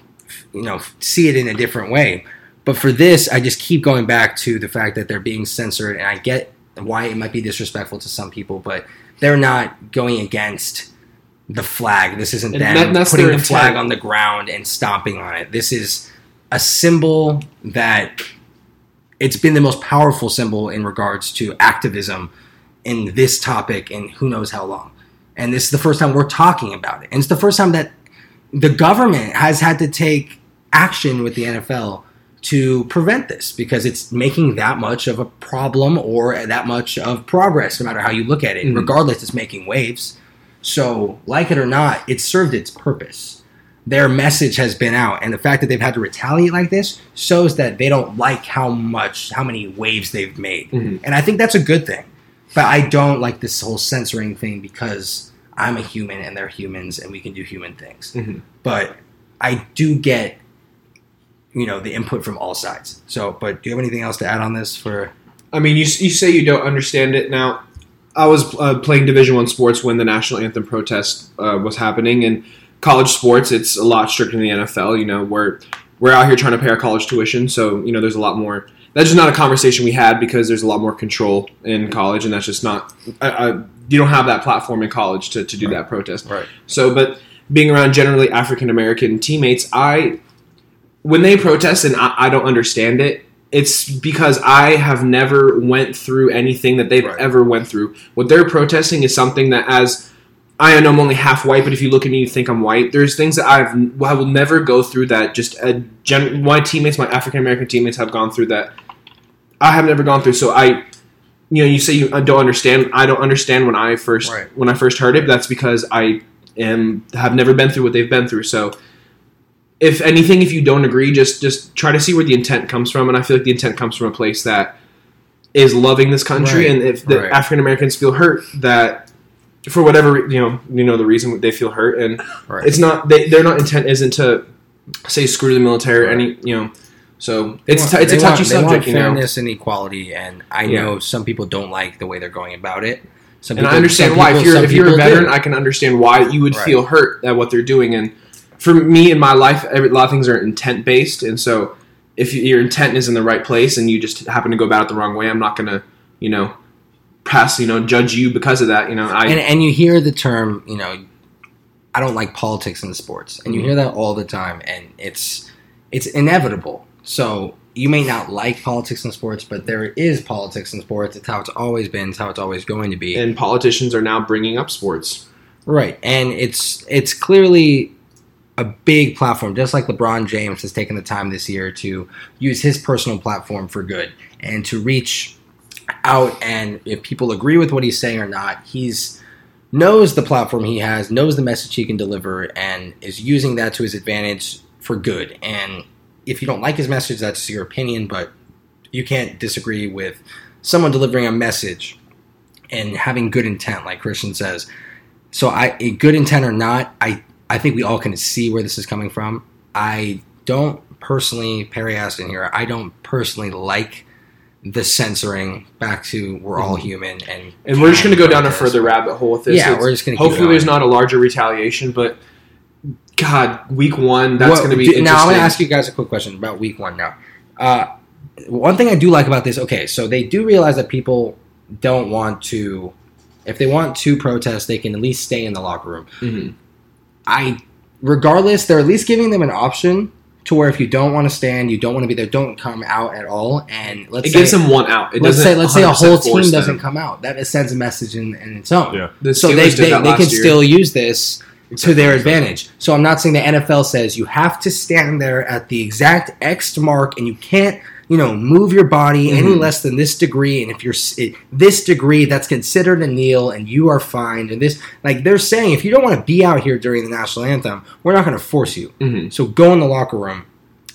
you know, see it in a different way. But for this, I just keep going back to the fact that they're being censored, and I get why it might be disrespectful to some people, but they're not going against the flag. This isn't And them that- putting the flag on the ground and stomping on it. This is a symbol that it's been the most powerful symbol in regards to activism in this topic in who knows how long. And this is the first time we're talking about it. And it's the first time that the government has had to take action with the NFL to prevent this because it's making that much of a problem or that much of progress, no matter how you look at it. Mhm. Regardless, it's making waves. So, like it or not, it served its purpose. Their message has been out, and the fact that they've had to retaliate like this shows that they don't like how much, how many waves they've made. Mhm. And I think that's a good thing. But I don't like this whole censoring thing because I'm a human and they're humans and we can do human things. Mhm. But I do get you know the input from all sides. So, but do you have anything else to add on this for? I mean, you, you say you don't understand it now. I was uh, playing Division One sports when the national anthem protest uh, was happening, and college sports it's a lot stricter than the NFL. You know, we're we're out here trying to pay our college tuition, so you know there's a lot more. That's just not a conversation we had because there's a lot more control in college, and that's just not. I, I, you don't have that platform in college to, to do Right. that protest. Right. So, but being around generally African American teammates, I when they protest and I, I don't understand it, it's because I have never went through anything that they've Right. ever went through. What they're protesting is something that as I know I'm only half white, but if you look at me, you think I'm white. There's things that I've I will never go through that. Just a gen, my teammates, my African American teammates, have gone through that. I have never gone through. So I, you know, you say you uh, don't understand. I don't understand when I first Right. when I first heard it. That's because I am have never been through what they've been through. So if anything, if you don't agree, just just try to see where the intent comes from. And I feel like the intent comes from a place that is loving this country. Right. And if the Right. African Americans feel hurt, that for whatever you know, you know the reason they feel hurt, and Right. it's not they, their not intent isn't to say screw the military or any you know. So They it's want- t- it's a they touchy want- they subject, want you know. fairness and equality, and I Yeah. know some people don't like the way they're going about it. Some And people, I understand why. people- if you're if you're a veteran, do. I can understand why you would Right. feel hurt at what they're doing. And for me in my life, every, a lot of things are intent based, and so if your intent is in the right place and you just happen to go about it the wrong way, I'm not gonna, you know, pass, you know, judge you because of that. You know, I and and you hear the term, you know, I don't like politics in sports, and you Mm-hmm. hear that all the time, and it's it's inevitable. So you may not like politics in sports, but there is politics in sports. It's how it's always been. It's how it's always going to be. and politicians are now bringing up sports. Right, and it's it's clearly a big platform, just like LeBron James has taken the time this year to use his personal platform for good and to reach out. And if people agree with what he's saying or not, he's knows the platform he has, knows the message he can deliver, and is using that to his advantage for good. And if you don't like his message, that's your opinion, but you can't disagree with someone delivering a message and having good intent, like Christian says. So I good intent or not, I I think we all can see where this is coming from. I don't personally, Perry Aston here, I don't personally like the censoring back to we're all human and And we're just going to go down a further rabbit hole with this. Yeah, It's- we're just gonna Hopefully, there's not a larger retaliation, but God, week one, that's going to be do- interesting. now. I'm going to ask you guys a quick question about week one. Now, uh, one thing I do like about this, okay, so they do realize that people don't want to, if they want to protest, they can at least stay in the locker room. Mhm. I, regardless, they're at least giving them an option to where if you don't want to stand, you don't want to be there, don't come out at all. And let's It say, gives them one out. It let's doesn't say let's say a whole team force doesn't them. come out. That sends a message in, in its own. Yeah. The So they, they, they can year. still use this to their advantage. So I'm not saying the NFL says you have to stand there at the exact X mark and you can't, you know, move your body any Mhm. less than this degree. And if you're it, this degree, that's considered a kneel, and you are fined. And this, like they're saying, if you don't want to be out here during the national anthem, we're not going to force you. Mhm. So go in the locker room.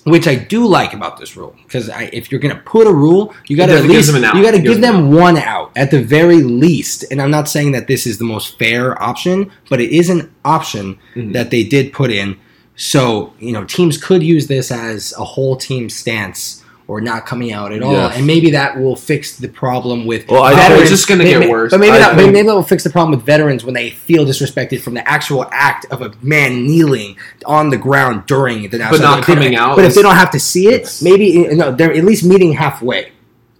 Which I do like about this rule because if you're going to put a rule, you got to at least you got to give them one out at the very least. And I'm not saying that this is the most fair option, but it is an option Mhm. that they did put in. So you know, teams could use this as a whole team stance or not coming out at all, Yes. and maybe that will fix the problem with Well, I veterans. It's just gonna get may- worse. But maybe I that, think- maybe that will fix the problem with veterans when they feel disrespected from the actual act of a man kneeling on the ground during the national. not they don't- coming out But if they don't have to see it, maybe no, they're at least meeting halfway.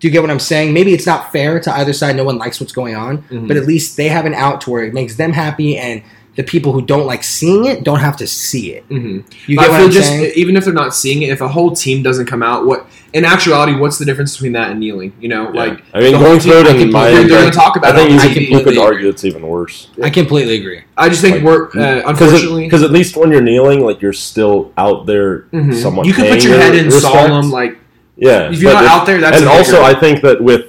Do you get what I'm saying? Maybe it's not fair to either side. No one likes what's going on, Mhm. but at least they have an out to where it makes them happy, and the people who don't like seeing it don't have to see it. Mhm. You I get what feel I'm just saying? even if they're not seeing it, if a whole team doesn't come out, what in actuality, what's the difference between that and kneeling? You know, Yeah. like I mean, the whole going team- through it I in my, they're, they're going to talk about I think it. you, on I could- you could completely argue it's even worse. I completely agree. I just think Like, we're uh, Because unfortunately. because at least when you're kneeling, like you're still out there, Mhm. somewhat. you can put your head in respect. solemn, like Yeah, if you're but not out there, that's and a also I think that with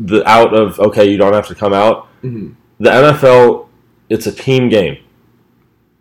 the out of okay, you don't have to come out. Mhm. The NFL, it's a team game.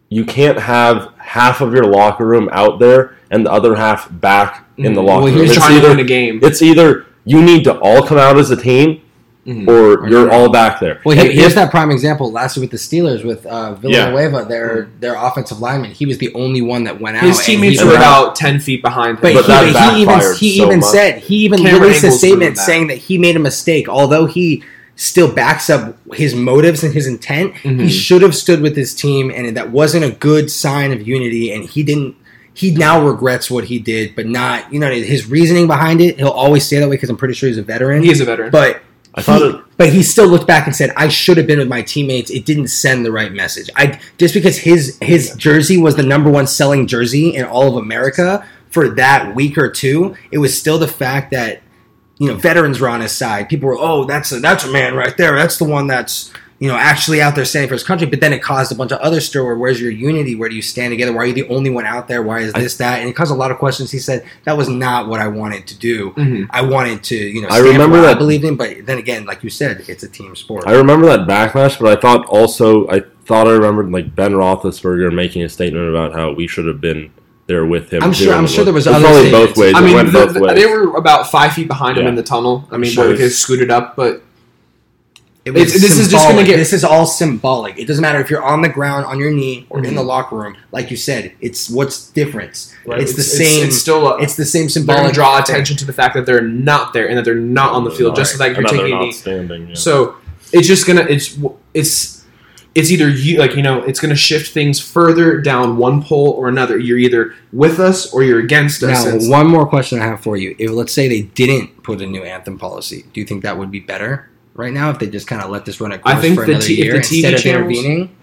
You can't have half of your locker room out there and the other half back in the Mhm. locker Well, room. here's It's trying to either, win a game. it's either you need to all come out as a team, Mhm. or Or you're all back there. Well, And here's if- that prime example. Last year with the Steelers, with uh, Villanueva, their their offensive lineman, he was the only one that went out. His teammates were went out. about ten feet behind him. But, But he, that he even he so even much. said he even Camera released a statement that. saying that he made a mistake. Although he still backs up his motives and his intent, he Mhm. should have stood with his team, and that wasn't a good sign of unity. And he didn't. He now regrets what he did, but not you know his reasoning behind it. He'll always say that way because I'm pretty sure he's a veteran. he is a veteran. but I thought he- it- but he still looked back and said, "I should have been with my teammates. It didn't send the right message. I just because his his jersey was the number one selling jersey in all of America for that week or two, it was still the fact that you know veterans were on his side. People were, oh, that's a that's a man right there. That's the one that's." You know, actually out there standing for his country, but then it caused a bunch of other stir. Where where's your unity? Where do you stand together? Why are you the only one out there? Why is I- this that? And it caused a lot of questions. He said that was not what I wanted to do. Mhm. I wanted to, you know, I stand for remember what I that- believed in, but then again, like you said, it's a team sport. I remember that backlash, but I thought also I thought I remembered like Ben Roethlisberger making a statement about how we should have been there with him. I'm too, sure- and I'm sure there was it's other probably both ways. I it mean, went the- both the- ways. they were about five feet behind him in the tunnel. I mean, sure. where they scooted up, but It It's- this is just gonna get- This is all symbolic. It doesn't matter if you're on the ground, on your knee, or in Mhm. the locker room. Like you said, it's what's difference. right, It's, the same. It's, still. A, It's the same they're symbolic. going to draw thing. attention to the fact that they're not there and that they're not on the field, just like you're that they're taking a knee. standing. yeah. So it's just gonna it's it's it's either you like you know it's gonna shift things further down one pole or another. You're either with us or you're against us. Now, one more question I have for you. If let's say they didn't put a new anthem policy, do you think that would be better right now? If they just kind of let this run its I think for the another T- if year the TV instead of channels- intervening?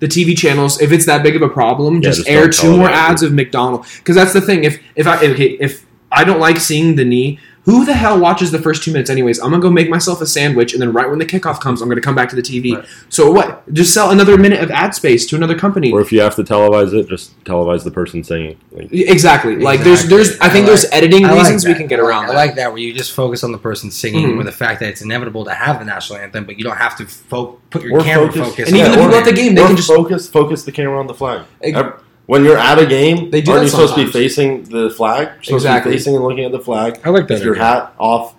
the TV channels, if it's that big of a problem, Yeah, just, just air two more ads it. of McDonald's. Because that's the thing. If if I okay, if I don't like seeing the knee, who the hell watches the first two minutes anyways? I'm gonna go make myself a sandwich, and then right when the kickoff comes, I'm gonna come back to the TV. Right. So what? Just sell another minute of ad space to another company. or if you have to televise it, just televise the person singing. Like, Exactly. Like there's Exactly. there's I think I there's editing I like reasons we can get around I like that where you just focus on the person singing Mhm. with the fact that it's inevitable to have the national anthem, but you don't have to fo- put your Or camera focus- focus. And even on the people at the game, they can just focus focus the camera on the flag. Ex- Ev- When you're at a game, They do aren't that you supposed to be facing the flag? You're supposed Exactly. to be facing and looking at the flag. I like that. With your hat off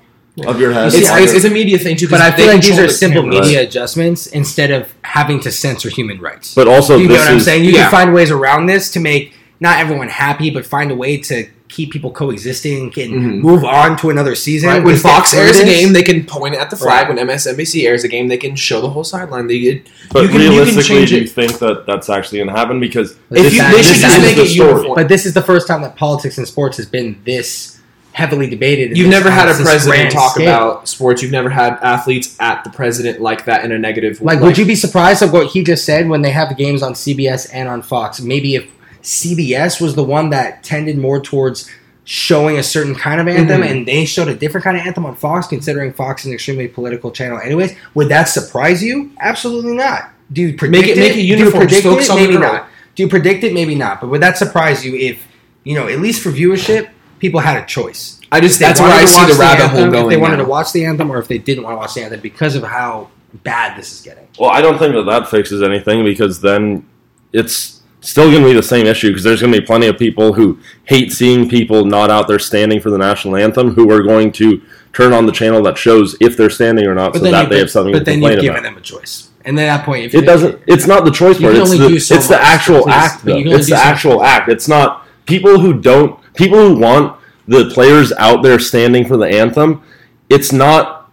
of your head. it's, it's, it's a media thing too. but I they feel like these are simple cameras. media adjustments instead of having to censor human rights. but also, you get this what I'm is saying? You yeah. can find ways around this to make not everyone happy, but find a way to keep people coexisting and can Mhm. move on to another season. Right, when Just Fox through airs a game, they can point at the flag. Right. When MSNBC airs a game, they can show the whole sideline. They get, But you can, you can realistically, change do you think that that's actually going to happen? Because If this- you, that- they this should is just the make it story. uniform. But this is the first time that politics in sports has been this heavily debated. You've never had a president talk scale. about sports. You've never had athletes at the president like that in a negative. Way. Like, would you be surprised of what he just said when they have the games on CBS and on Fox? Maybe if CBS was the one that tended more towards showing a certain kind of anthem Mhm. and they showed a different kind of anthem on Fox, considering Fox is an extremely political channel anyways, would that surprise you? Absolutely not. Do you predict Make it- make it uniform. Do you predict it? Maybe girl. not. Do you predict it? Maybe not. But would that surprise you if, you know, at least for viewership, people had a choice? I just that's where I see watch the rabbit anthem, hole going. If they wanted now. to watch the anthem or if they didn't want to watch the anthem because of how bad this is getting. Well, I don't think that that fixes anything because then it's still going to be the same issue because there's going to be plenty of people who hate seeing people not out there standing for the national anthem who are going to turn on the channel that shows if they're standing or not so that you- they have something but to then complain you've given about. them a choice. And then at that point, if It doesn't. It's not the choice part. It's the so it's the actual please, act. Though. It's the so actual much. act. It's not people who don't. People who want the players out there standing for the anthem. It's not.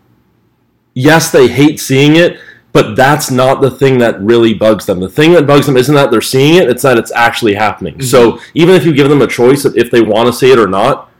Yes, they hate seeing it, but that's not the thing that really bugs them. The thing that bugs them isn't that they're seeing it; it's that it's actually happening. So even if you give them a choice of if they want to see it or not,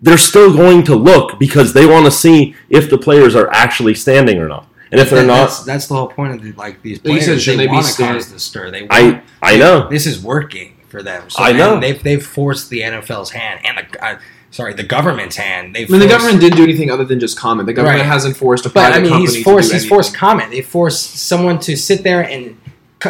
they're still going to look because they want to see if the players are actually standing or not. And if they're that- not, that's, that's the whole point of the, like these Like you players. said, should they, they be want to cause the stir. They want, I I know. this is working for them. So, I know. They've they've forced the NFL's hand and the uh, sorry the government's hand. They've I mean, the government didn't do anything other than just comment. The government Right. hasn't forced a But private I mean, company he's forced. to do He's forced comment. They forced someone to sit there and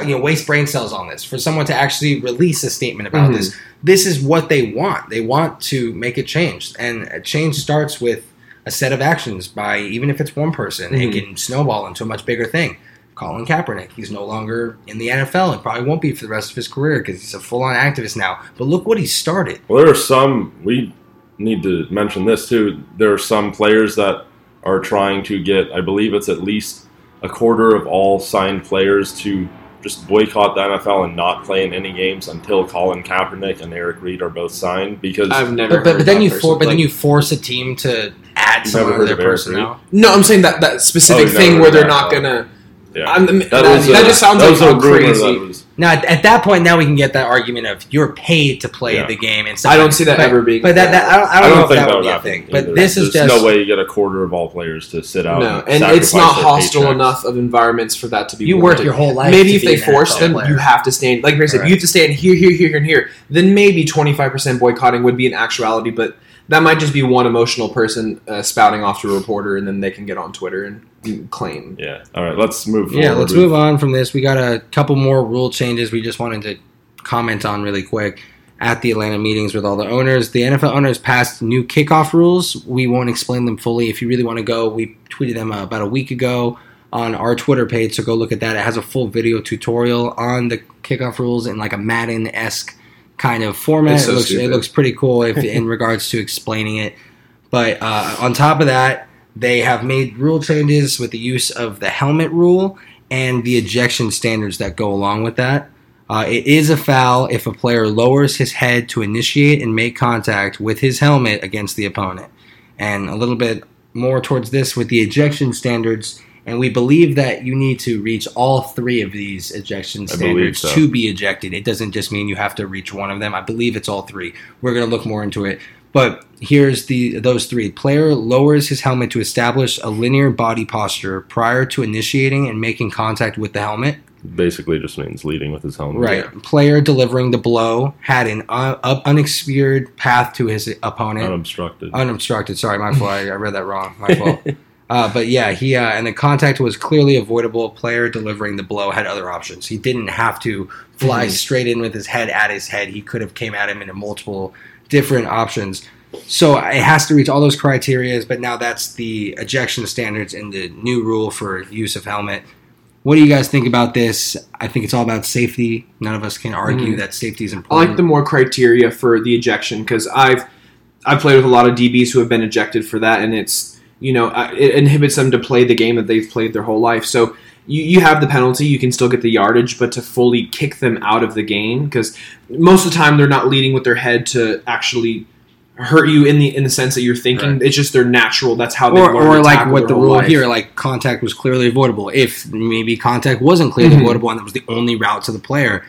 you know waste brain cells on this. For someone to actually release a statement about Mhm. this. This is what they want. They want to make a change, and a change starts with a set of actions. By even if it's one person, it Mhm. can snowball into a much bigger thing. Colin Kaepernick, he's no longer in the NFL and probably won't be for the rest of his career because he's a full-on activist now. But look what he started. Well, there are some. We need to mention this too. There are some players that are trying to get, I believe it's at least a quarter of all signed players to just boycott the NFL and not play in any games until Colin Kaepernick and Eric Reid are both signed because I've never. But, but, heard but then that you person. for, but then you force a team to add You've someone to their heard of Eric personnel. No, I'm saying that that specific Oh, thing where they're that, not gonna. yeah. I'm, that, That, that, was a- just sounds that like was a how rumor crazy. That was- Now at, at that point, now we can get that argument of you're paid to play Yeah. the game and stuff. I don't see that but, ever being. But that, that I don't, I I don't, don't know if think that, that would would be a happen. thing. But either. this is just no way you get a quarter of all players to sit out. no, and, and it's not hostile paychecks. enough of environments for that to be. you work your whole life. Maybe to if be they an force NFL them, player. you have to stand. Like I said, Right. you have to stand here, here, here, here, and here. Then maybe 25% boycotting would be an actuality, but that might just be one emotional person uh, spouting off to a reporter, and then they can get on Twitter and claim. Yeah. All right. Let's move. Forward. Yeah, let's move on from this. We got a couple more rule changes we just wanted to comment on really quick. At the Atlanta meetings with all the owners, the NFL owners passed new kickoff rules. We won't explain them fully. If you really want to go, we tweeted them uh, about a week ago on our Twitter page, so go look at that. It has a full video tutorial on the kickoff rules in like a Madden esque kind of format. So it looks it looks pretty cool if, *laughs* in regards to explaining it. But uh, on top of that, they have made rule changes with the use of the helmet rule and the ejection standards that go along with that. Uh, it is a foul if a player lowers his head to initiate and make contact with his helmet against the opponent. And a little bit more towards this with the ejection standards. And we believe that you need to reach all three of these ejection standards so. to be ejected. It doesn't just mean you have to reach one of them. I believe it's all three. We're going to look more into it. But here's the those three. Player lowers his helmet to establish a linear body posture prior to initiating and making contact with the helmet. Basically, just means leading with his helmet. Right. Player delivering the blow had an un- up path to his opponent. Unobstructed. Unobstructed. Sorry, my fault. I read that wrong. My fault. *laughs* Uh, but yeah, he uh, and the contact was clearly avoidable. Player delivering the blow had other options. He didn't have to fly Mhm. straight in with his head at his head. He could have came at him in a multiple different options. So it has to reach all those criterias. But now that's the ejection standards and the new rule for use of helmet. What do you guys think about this? I think it's all about safety. None of us can argue Mhm. that safety is important. I like the more criteria for the ejection because I've I've played with a lot of DBs who have been ejected for that, and it's you know uh, it inhibits them to play the game that they've played their whole life. So you, you have the penalty, you can still get the yardage, but to fully kick them out of the game because most of the time they're not leading with their head to actually hurt you in the in the sense that you're thinking. Right. It's just their natural. That's how they or, learn or to like what the rule life. here, like contact was clearly avoidable. If maybe contact wasn't clearly Mhm. avoidable and that was the only route to the player,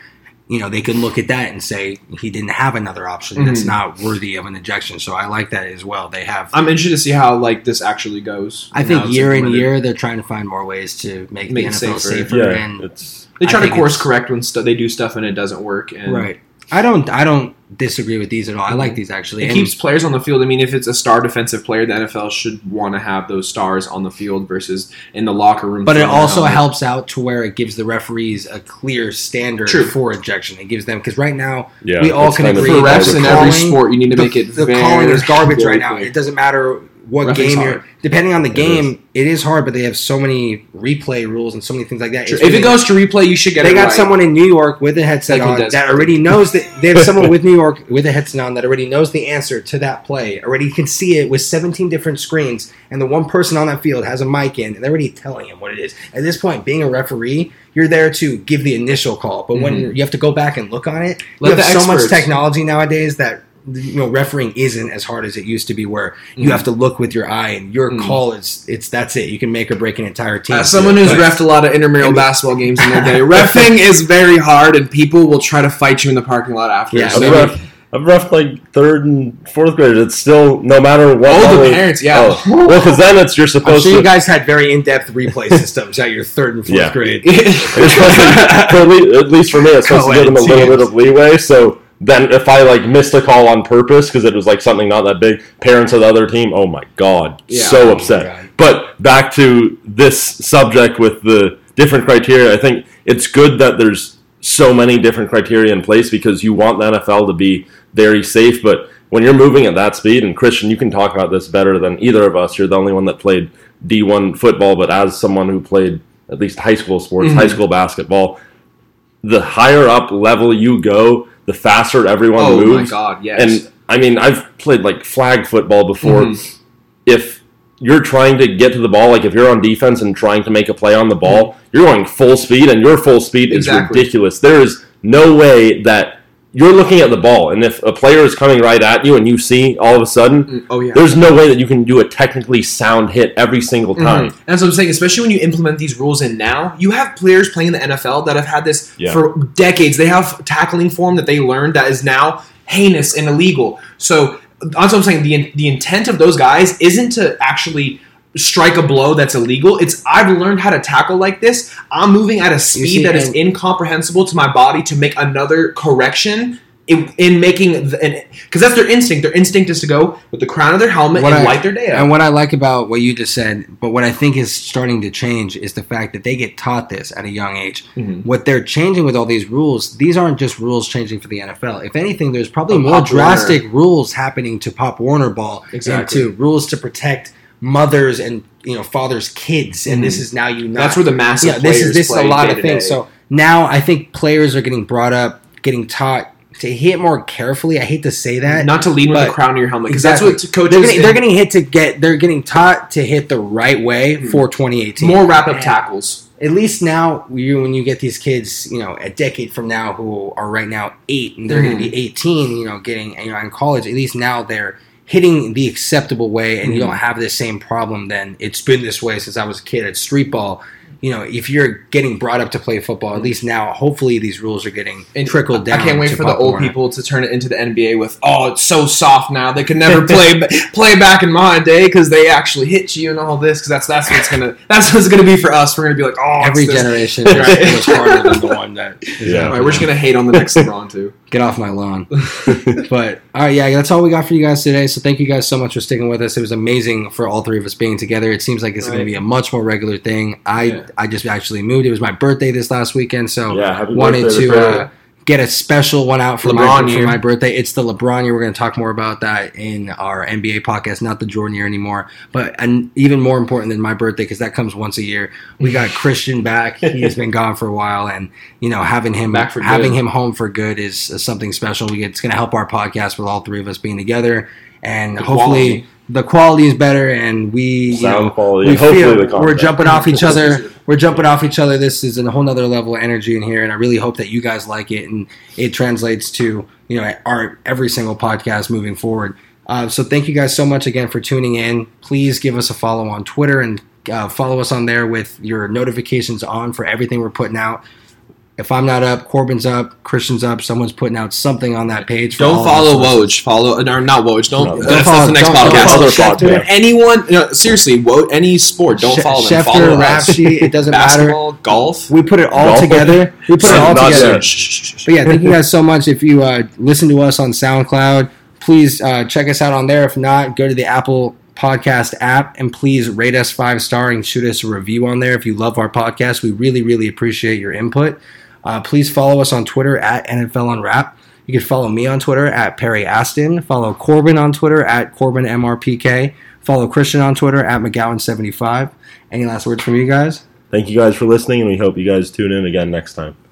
you know, they can look at that and say he didn't have another option that's Mhm. not worthy of an ejection. So I like that as well. They have. I'm interested to see how like this actually goes. I think year in year they're trying to find more ways to make, Make the NFL safer. safer. Yeah. and It's they I try to course correct when stu- they do stuff and it doesn't work. And right. I don't. I don't disagree with these at all. I like mm-hmm. these actually. It And- keeps players on the field. I mean, if it's a star defensive player, the NFL should want to have those stars on the field versus in the locker room. But it also helmet. helps out to where it gives the referees a clear standard True. for ejection. It gives them because right now yeah. We all can agree for refs in every sport. You need to the, make it. the very, calling is garbage right now. clear. It doesn't matter what game hard. you're. Depending on the game, it is hard, but they have so many replay rules and so many things like that. If really- it goes to replay, you should get they it got right. someone in New York with a headset Like on that already knows that they have *laughs* someone with New York with a headset on that already knows the answer to that play. Already can see it with 17 different screens, and the one person on that field has a mic in, and they're already telling him what it is. At this point, being a referee, you're there to give the initial call, but when Mhm. you have to go back and look on it, Let you have so much technology nowadays that you know refereeing isn't as hard as it used to be where you Mhm. have to look with your eye and your Mhm. call is it's that's it you can make or break an entire team As someone who's But- refed a lot of intramural And- basketball games in their *laughs* day, refing is very hard, and people will try to fight you in the parking lot after. Yeah, I've, ref, I've ref like third and fourth grade. It's still no matter what. oh, the parents, yeah. Oh, well, because then it's you're supposed. I'm sure to. you guys had very in-depth replay *laughs* systems at your third and fourth Yeah. grade. *laughs* it's supposed to, for at, least, for me, it's supposed to give them a Co-ed little bit of leeway. So then, if I like missed a call on purpose because it was like something not that big, parents of the other team, oh my god, Yeah. so Oh upset. God. But back to this subject with the different criteria, I think it's good that there's so many different criteria in place because you want the NFL to be very safe. But when you're moving at that speed, and Christian, you can talk about this better than either of us. You're the only one that played D1 football, but as someone who played at least high school sports, Mhm. high school basketball, the higher up level you go, the faster everyone oh moves. my god, yes. And I mean, I've played like flag football before. Mhm. If you're trying to get to the ball, like if you're on defense and trying to make a play on the ball, you're going full speed, and your full speed is ridiculous. There is no way that you're looking at the ball, and if a player is coming right at you and you see all of a sudden, Mm, Oh yeah. there's no way that you can do a technically sound hit every single time. Mhm. That's what I'm saying. Especially when you implement these rules in now, you have players playing in the NFL that have had this Yeah. for decades. They have tackling form that they learned that is now heinous and illegal. So that's what I'm saying. The the intent of those guys isn't to actually strike a blow that's illegal. It's I've learned how to tackle like this. I'm moving at a speed see, that is incomprehensible to my body to make another correction. In, in making because that's their instinct. Their instinct is to go with the crown of their helmet and I- light their day up. And what I like about what you just said, but what I think is starting to change is the fact that they get taught this at a young age. Mhm. What they're changing with all these rules, these aren't just rules changing for the NFL. If anything, there's probably Oh, more Pop Warner. drastic rules happening to Pop Warner ball Exactly. and to rules to protect mothers and you know fathers' kids. And this is now you. Not, That's where the massive yeah, this is this is a lot of things. So now I think players are getting brought up, getting taught to hit more carefully. I hate to say that. not to lead with the crown of your helmet because Exactly. that's what coaches they're getting, they're getting hit to get. They're getting taught to hit the right way Mhm. for 2018. more wrap up tackles. At least now, you when you get these kids, you know, a decade from now who are right now eight and they're going Mhm. to be 18, you know, getting you know in college. At least now they're hitting the acceptable way, and you Mhm. don't have the same problem. Then it's been this way since I was a kid at street ball. You know, if you're getting brought up to play football, at least now, hopefully, these rules are getting And trickled down. I can't wait for the old Warner. people to turn it into the NBA with oh it's so soft now they could never *laughs* play play back in my day because they actually hit you and all this because that's that's what's gonna that's what's gonna be for us we're gonna be like oh Every generation Right. was harder than the one that. *laughs* Yeah. All right, we're just gonna hate on the next LeBron too. Get off my lawn. *laughs* but all right, yeah, that's all we got for you guys today. So thank you guys so much for sticking with us. It was amazing for all three of us being together. It seems like it's going to be a much more regular thing. I Yeah. I just actually moved. It was my birthday this last weekend, so Yeah, wanted to uh, get a special one out for my LeBron for my birthday. It's the LeBron year. We're going to talk more about that in our NBA podcast, not the Jordan year anymore. But and even more important than my birthday because that comes once a year. We got *laughs* Christian back. He has been gone for a while, and you know having him Back for having good. him home for good is, is something special. We get, it's going to help our podcast with all three of us being together, and The hopefully quality. The quality is better, and we you know, quality, we hopefully feel we're jumping off each other. *laughs* We're jumping off each other. This is a whole nother level of energy in here, and I really hope that you guys like it and it translates to you know our every single podcast moving forward. Uh, so thank you guys so much again for tuning in. Please give us a follow on Twitter and uh, follow us on there with your notifications on for everything we're putting out. If I'm not up, Corbin's up, Christian's up. Someone's putting out something on that page. for Don't follow. Woj. Follow or not Woj. Don't. No, that's, don't that's follow- the next don't- don't podcast. follow Schefter. podcast. Anyone? No, seriously, Woj, any sport. Don't She- follow them. Schefter, follow us. RapSheet, it doesn't matter. Basketball, golf. We put it all Golf. together. We put it all together. But yeah, thank you guys so much. If you uh, listen to us on SoundCloud, please uh, check us out on there. If not, go to the Apple Podcast app and please rate us five star and shoot us a review on there. If you love our podcast, we really, really appreciate your input. Uh, please follow us on Twitter at NFL Unwrap. You can follow me on Twitter at Perry Aston. Follow Corbin on Twitter at Corbin MRPK. Follow Christian on Twitter at McGowan75. Any last words from you guys? Thank you guys for listening, and we hope you guys tune in again next time.